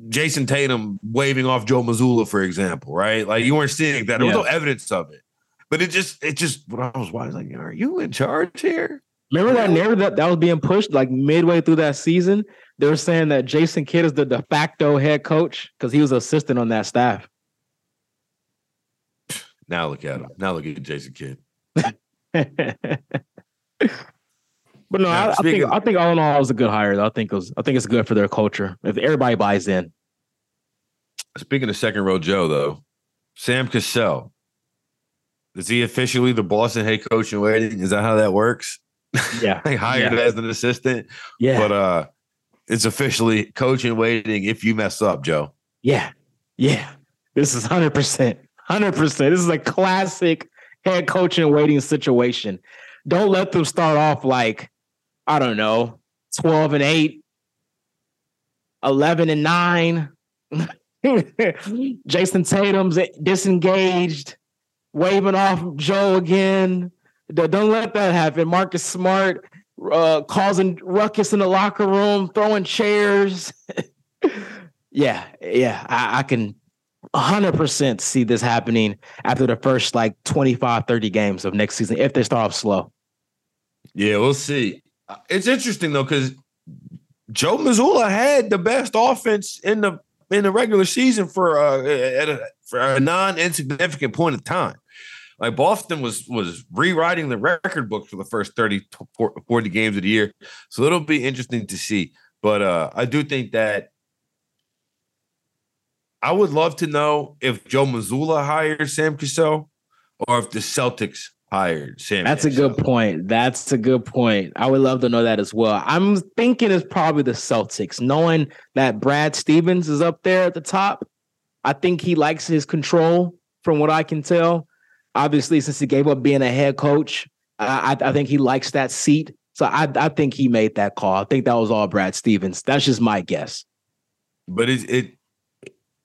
Jayson Tatum waving off Joe Mazzulla, for example, right? Like you weren't seeing that. There was Yeah. no evidence of it. But it just, it just, when I was watching, like, are you in charge here? Remember that narrative that, that was being pushed like midway through that season? They were saying that Jason Kidd is the de facto head coach because he was assistant on that staff. Now look at him. Now look at Jason Kidd. (laughs) but no, Now, I, I think speaking- I think all in all, it was a good hire. Though. I think it was I think it's good for their culture if everybody buys in. Speaking of second row Joe, though, Sam Cassell, is he officially the Boston head coach in waiting? Is that how that works? (laughs) Yeah, they hired Yeah. as an assistant, yeah, but uh, it's officially coach in waiting if you mess up, Joe. yeah, yeah. This is hundred percent, hundred percent. This is a classic head coaching waiting situation. Don't let them start off like I don't know, twelve and eight, 11 and nine. (laughs) Jayson Tatum's disengaged, waving off Joe again. Don't let that happen. Marcus Smart uh, causing ruckus in the locker room, throwing chairs. (laughs) yeah, yeah, I, I can 100% see this happening after the first like 25, 30 games of next season if they start off slow. Yeah, we'll see. Uh, It's interesting though because Joe Mazzulla had the best offense in the in the regular season for uh, at a, for a non insignificant point of time. Like Boston was was rewriting the record book for the first 30 40 games of the year. So it'll be interesting to see. But uh I do think that I would love to know if Joe Mazzulla hired Sam Cassell or if the Celtics hired Sam. That's a good point. That's a good point. I would love to know that as well. I'm thinking it's probably the Celtics, knowing that Brad Stevens is up there at the top. I think he likes his control, from what I can tell. Obviously, since he gave up being a head coach, I, I think he likes that seat. So I, I think he made that call. I think that was all Brad Stevens. That's just my guess. But it it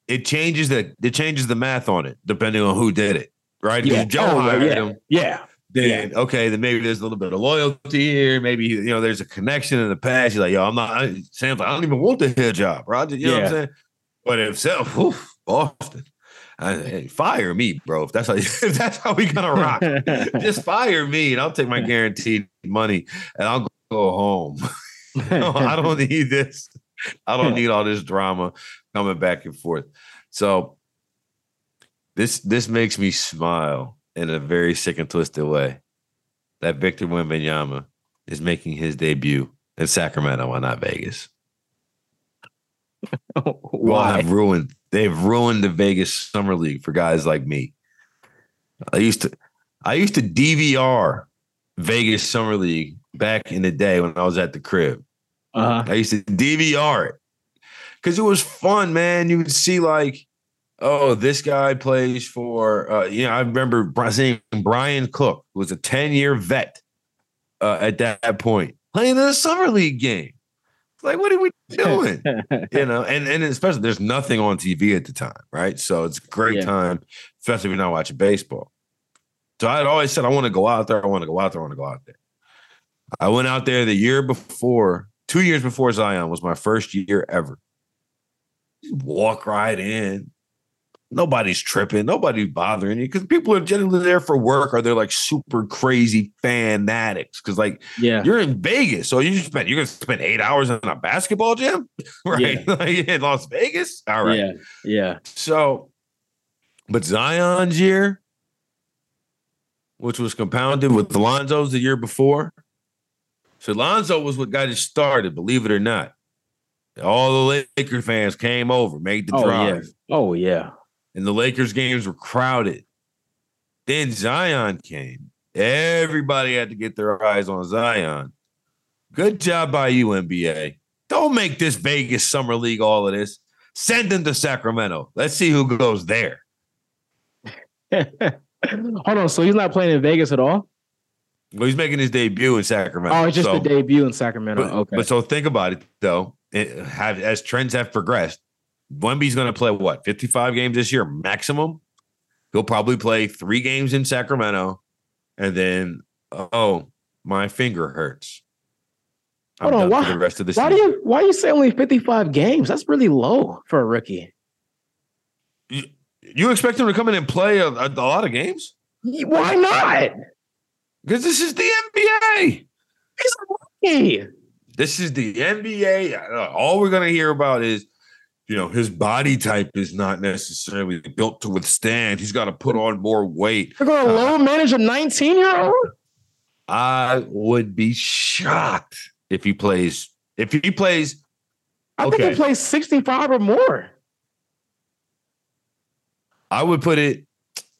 it changes the it changes the math on it depending on who did it, right? Yeah. Joe Oh, hired yeah. him, Yeah. then okay, then maybe there's a little bit of loyalty here. Maybe you know there's a connection in the past. You're like, yo, I'm not. I, Sam's like, I don't even want the head job, Roger. You know what I'm saying? But if Sam, oof, Boston, I, hey, fire me, bro. If that's how (laughs) if that's how we gonna rock, (laughs) just fire me, and I'll take my guaranteed money, and I'll go home. (laughs) no, I don't need this. I don't need all this drama coming back and forth. So this this makes me smile in a very sick and twisted way. That Victor Wembanyama is making his debut in Sacramento and not Vegas. (laughs) Well, Why? have ruined they've ruined the Vegas summer league for guys like me. I used to I used to DVR Vegas summer league back in the day when I was at the crib. Uh-huh. I used to DVR it because it was fun, man. You would see like, oh, this guy plays for, uh, you know, I remember Bri- seeing Brian Cook who was a ten year vet uh, at that point playing in a summer league game. It's like, what are we (laughs) doing? you know, and and especially there's nothing on TV at the time, right? So it's a great Yeah. time, especially if you're not watching baseball. So I had always said, I want to go out there. I want to go out there. I want to go out there. I went out there the year before, two years before Zion was my first year ever. Walk right in. Nobody's tripping. Nobody's bothering you because people are generally there for work or they're like super crazy fanatics. Because like yeah. you're in Vegas, so you spend you're gonna spend eight hours in a basketball gym, (laughs) right? (laughs) Like in Las Vegas. All right. Yeah. Yeah. So, but Zion's year, which was compounded with Alonzo's the year before. So Alonzo was what got it started, believe it or not. All the Laker fans came over, made the Oh, drive, Oh yeah. and the Lakers games were crowded. Then Zion came. Everybody had to get their eyes on Zion. Good job by you, NBA. Don't make this Vegas Summer League all of this. Send them to Sacramento. Let's see who goes there. (laughs) Hold on. So he's not playing in Vegas at all? Well, he's making his debut in Sacramento. Oh, it's just So- the debut in Sacramento. But, okay. but so think about it though. It have as trends have progressed, Wemby's going to play what 55 games this year maximum. He'll probably play three games in Sacramento, and then oh, my finger hurts. I'm Hold on, why- the rest of the why do you why you say only 55 games? That's really low for a rookie. You expect him to come in and play a, a, a lot of games Why not? because this is the NBA. He's a rookie. This is the NBA. Uh, All we're going to hear about is, you know, his body type is not necessarily built to withstand. He's got to put on more weight. They're going to low manage a 19 year old? I would be shocked if he plays. If he plays, I think he plays 65 or more. I would put it.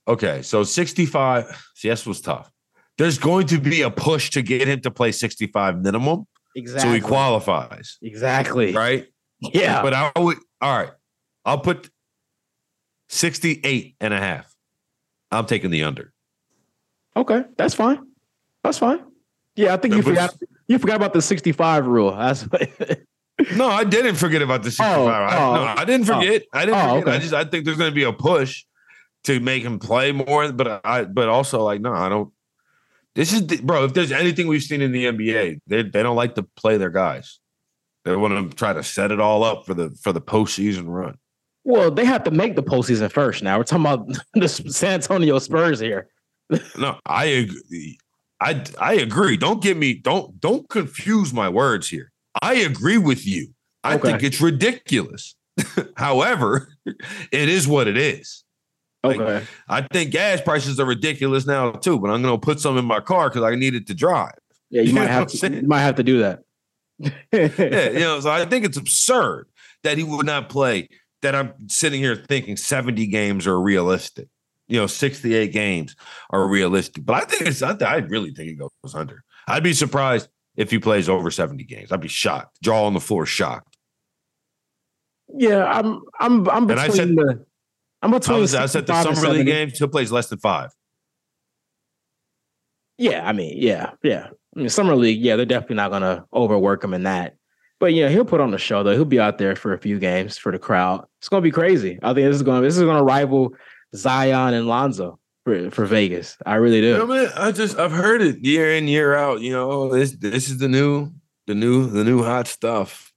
Okay, so sixty-five. See, this was tough. There's going to be a push to get him to play sixty-five minimum, Exactly. so he qualifies, Exactly. right? Yeah. But I would. All right, I'll put 68 and a half. I'm taking the under. Okay. That's fine. That's fine. Yeah, I think you But- forgot you forgot about the 65 rule. (laughs) That's No, I didn't forget about the 65. Oh, I, oh, no, I didn't oh. forget. I didn't Oh, forget. I just I think there's going to be a push to make him play more. But I but also like no, I don't. This is the, bro. If there's anything we've seen in the NBA, they they don't like to play their guys. They want to try to set it all up for the for the postseason run. well, they have to make the postseason first now. We're talking about (laughs) the San Antonio Spurs here. (laughs) No, I agree. I I agree. Don't get me. Don't don't confuse my words here. I agree with you. I Okay. think it's ridiculous. (laughs) However, it is what it is. Like, Okay. I think gas prices are ridiculous now too, but I'm gonna put some in my car because I need it to drive. Yeah, you (laughs) You might have to, you might have to do that. Yeah, you know, so I think it's absurd that he would not play. That I'm sitting here thinking 70 games are realistic. You know, 68 games are realistic. But I think it's I, I really think he goes under. I'd be surprised if he plays over 70 games. I'd be shocked. Jaw on the floor, shocked. Yeah, I'm I'm I'm And I between said- the I'm I, between was, I said the summer league 70. games, he'll plays less than five. Yeah, I mean, yeah, yeah. I mean, summer league, yeah, they're definitely not gonna overwork him in that. But yeah, he'll put on the show though. He'll be out there for a few games for the crowd. It's gonna be crazy. I think this is going to this is gonna rival Zion and Lonzo for, for Vegas. I really do. You know, man, I just I've heard it year in year out. You know, oh, this this is the new the new the new hot stuff.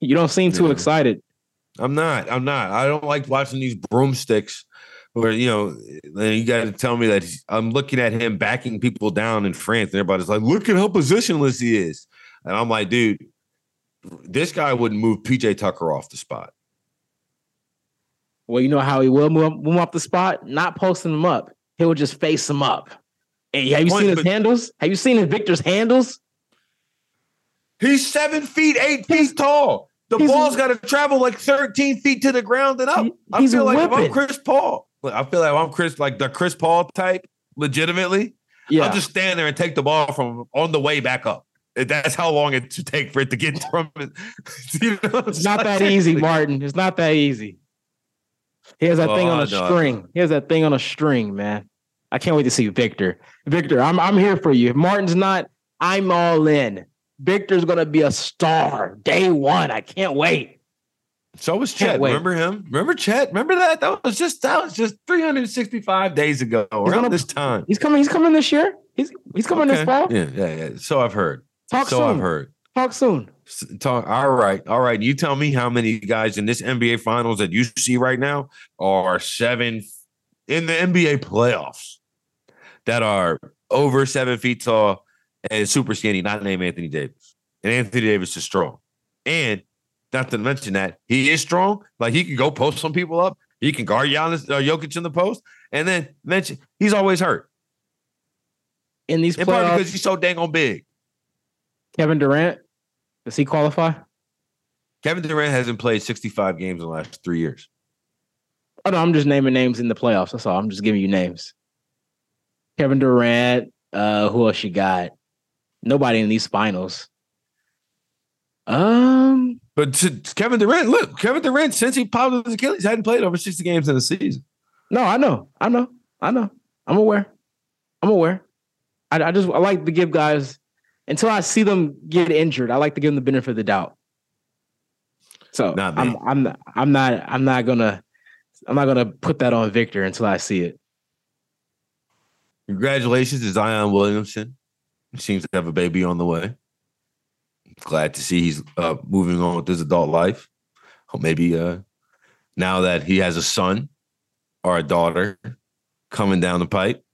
You don't seem too Yeah. excited. I'm not. I'm not. I don't like watching these broomsticks where you know you got to tell me that he's, I'm looking at him backing people down in France, and everybody's like, "Look at how positionless he is," and I'm like, "Dude, this guy wouldn't move PJ Tucker off the spot." Well, you know how he will move, move off the spot, not posting him up. He will just face him up. And have you seen his handles? Have you seen his Victor's handles? He's seven feet eight feet tall. The he's- ball's got to travel like 13 feet to the ground and up. He- I feel like if I'm. Chris Paul, I feel like I'm Chris, like the Chris Paul type, legitimately. Yeah. I'll just stand there and take the ball from on the way back up. That's how long it should take for it to get (laughs) from it. You know, It's not that easy, Martin. It's not that easy. He has that thing Oh, on I a know. string. He has that thing on a string, man. I can't wait to see Victor. Victor, I'm I'm here for you. If Martin's not, I'm all in. Victor's gonna be a star day one. I can't wait. So was Chet. Remember him? Remember Chet? Remember that? That was just that was just 365 days ago around gonna- this time. He's coming. He's coming this year. He's he's coming this fall. Yeah, yeah, yeah. So I've heard. Talk so soon. I've heard. Talk soon. Talk. All right, all right. You tell me how many guys in this NBA Finals that you see right now are seven in the NBA playoffs that are over seven feet tall and super skinny. Not named Anthony Davis, and Anthony Davis is strong, and not to mention that he is strong. Like he can go post some people up. He can guard Giannis, uh, Jokic in the post, and then mention he's always hurt. In these In playoffs, because he's so dang on big. Kevin Durant, does he qualify? Kevin Durant hasn't played 65 games in the last three years. Oh no, I'm just naming names in the playoffs. That's all. I'm just giving you names. Kevin Durant. Uh, who else you got? Nobody in these finals. Um, But to to Kevin Durant, look, Kevin Durant, since he popped his Achilles, hadn't played over 60 games in a season. no, I know, I know, I know. I'm aware. I'm aware. I, I just I like to give guys until I see them get injured. I like to give them the benefit of the doubt. So Not I'm. I'm not, I'm not I'm not gonna I'm not gonna put that on Victor until I see it. Congratulations to Zion Williamson. Seems to have a baby on the way. Glad to see he's uh, moving on with his adult life. Or maybe uh, now that he has a son or a daughter coming down the pipe,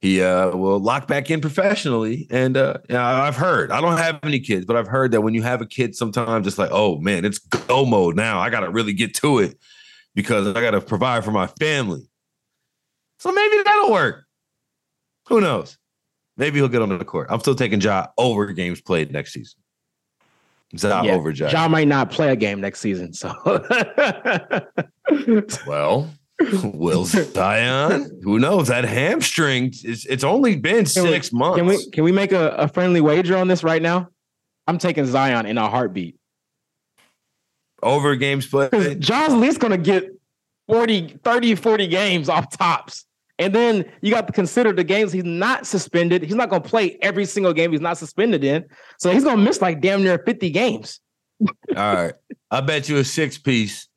he uh, will lock back in professionally. And uh, I've heard, I don't have any kids, but I've heard that when you have a kid, sometimes it's like, oh man, it's go mode now. I got to really get to it because I got to provide for my family. So maybe that'll work. Who knows? Maybe he'll get on the court. I'm still taking Ja over games played next season. Ja Yeah, over Ja. John might not play a game next season, so (laughs) Well, will Zion? Who knows? That hamstring, it's, it's only been Can we- six months. Can we can we make a, a friendly wager on this right now? I'm taking Zion in a heartbeat. over games Because played. (laughs) Ja's at least gonna get 40, 30, 40 games off tops. And then you got to consider the games he's not suspended. He's not gonna play every single game he's not suspended in. So he's gonna miss like damn near 50 games. (laughs) All right. I bet you a six piece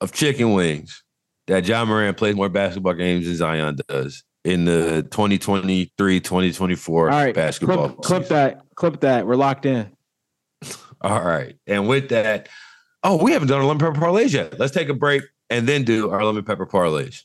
of chicken wings that Ja Morant plays more basketball games than Zion does in the 2023 2024 All right, basketball. clip, clip that, clip that. We're locked in. (laughs) All right. And with that, oh, we haven't done our lemon pepper parlays yet. Let's take a break and then do our lemon pepper parlays.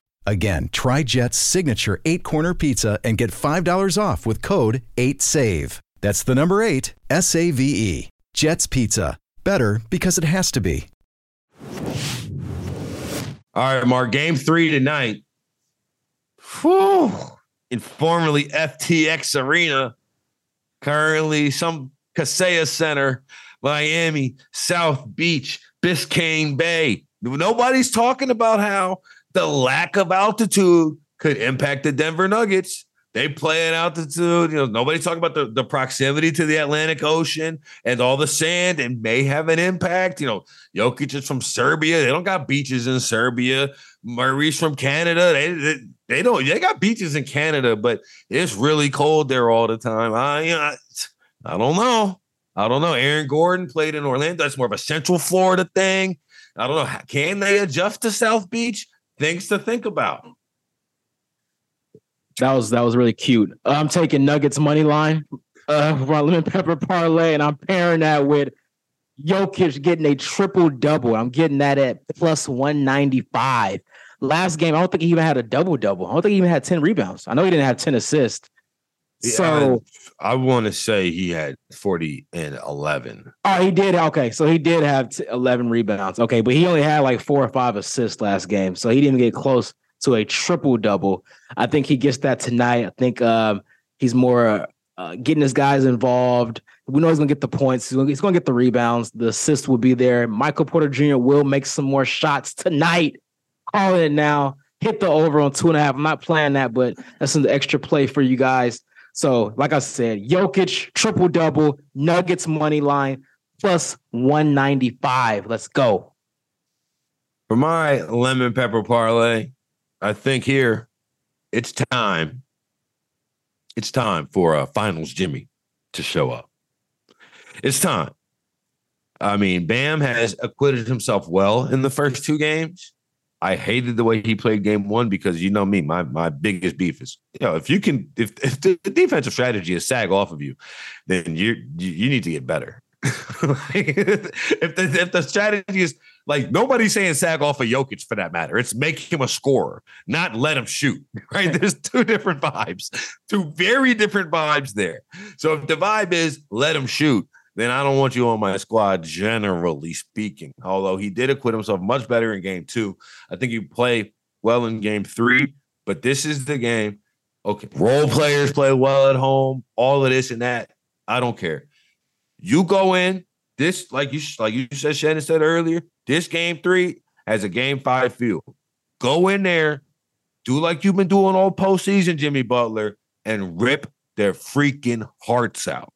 Again, try Jet's signature eight corner pizza and get $5 off with code 8SAVE. That's the number eight, S A V E. Jet's Pizza. Better because it has to be. All right, Mark. Game three tonight. Whew. In formerly FTX Arena, currently some Kaseya Center, Miami, South Beach, Biscayne Bay. Nobody's talking about how the lack of altitude could impact the Denver Nuggets. They play at altitude. You know, nobody's talking about the, the proximity to the Atlantic Ocean and all the sand and may have an impact. You know, Jokic is from Serbia. They don't got beaches in Serbia. Murray's from Canada. They, they, they don't they got beaches in Canada, but it's really cold there all the time. I you know, I, I don't know. I don't know. Aaron Gordon played in Orlando. That's more of a Central Florida thing. I don't know. Can they adjust to South Beach? Things to think about. That was that was really cute. I'm taking Nuggets money line, uh, lemon pepper parlay, and I'm pairing that with Jokic getting a triple double. I'm getting that at plus 195. Last game, I don't think he even had a double double. I don't think he even had 10 rebounds. I know he didn't have 10 assists. So I, I want to say he had 40 and 11. Oh, he did. Okay. So he did have t- 11 rebounds. Okay. But he only had like four or five assists last game. So he didn't get close to a triple double. I think he gets that tonight. I think um, he's more uh, getting his guys involved. We know he's going to get the points. He's going to get the rebounds. The assist will be there. Michael Porter Jr. will make some more shots tonight. Calling it now. Hit the over on two and a half. I'm not playing that, but that's an extra play for you guys. So, like I said, Jokic triple double, Nuggets money line plus 195. Let's go. For my lemon pepper parlay, I think here it's time. It's time for a finals Jimmy to show up. It's time. I mean, Bam has acquitted himself well in the first two games. I hated the way he played game one because you know me, my my biggest beef is you know if you can if, if the defensive strategy is sag off of you, then you you, need to get better. (laughs) if the if the strategy is like nobody's saying sag off of Jokic for that matter, it's make him a scorer, not let him shoot. (laughs) Right? There's two different vibes, two very different vibes there. So if the vibe is let him shoot, then I don't want you on my squad, generally speaking. Although he did acquit himself much better in game two. I think he played well in game three, but this is the game. Okay, role players play well at home, all of this and that. I don't care. You go in this, like you like you said, Shannon said earlier, this game three has a game five feel. Go in there, do like you've been doing all postseason, Jimmy Butler, and rip their freaking hearts out.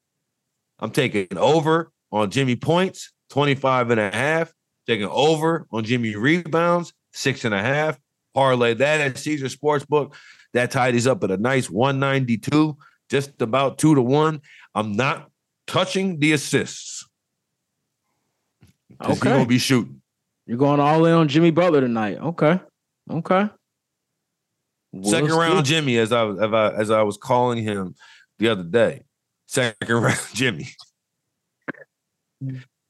I'm taking over on Jimmy points, 25 and a half. Taking over on Jimmy rebounds, six and a half. Parlay that at Caesars Sportsbook. That tidies up at a nice 192, just about two to one. I'm not touching the assists. Okay. Gonna be shooting. You're going all in on Jimmy Butler tonight. Okay. Okay. We'll Second round Jimmy, as I as I, as I was calling him the other day. Second (laughs) round Jimmy.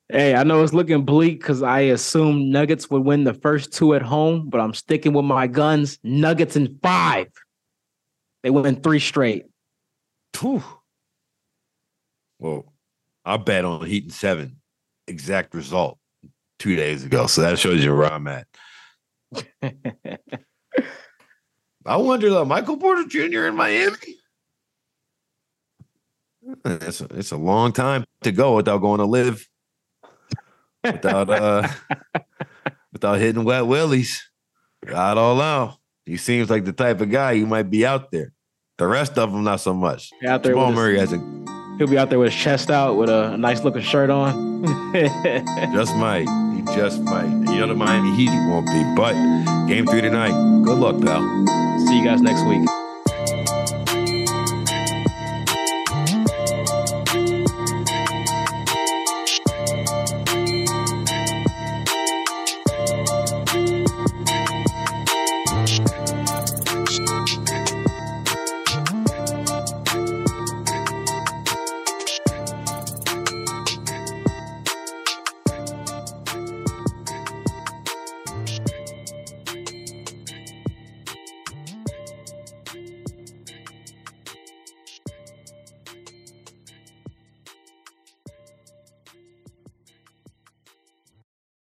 Hey, I know it's looking bleak because I assumed Nuggets would win the first two at home, but I'm sticking with my guns. Nuggets in five. They win three straight. Whew. Well, I bet on Heat and seven. Exact result two days ago. So that shows you where I'm at. (laughs) I wonder though, Michael Porter Jr. in Miami. It's a, it's a long time to go without going to live without uh (laughs) without hitting wet willies. God all out. He seems like the type of guy you might be out there. The rest of them not so much. Out there Jamal Murray has a he'll be out there with his chest out with a, nice looking shirt on. (laughs) just might. He just might. You know the Miami Heat won't be. But game three tonight. Good luck, pal. See you guys next week.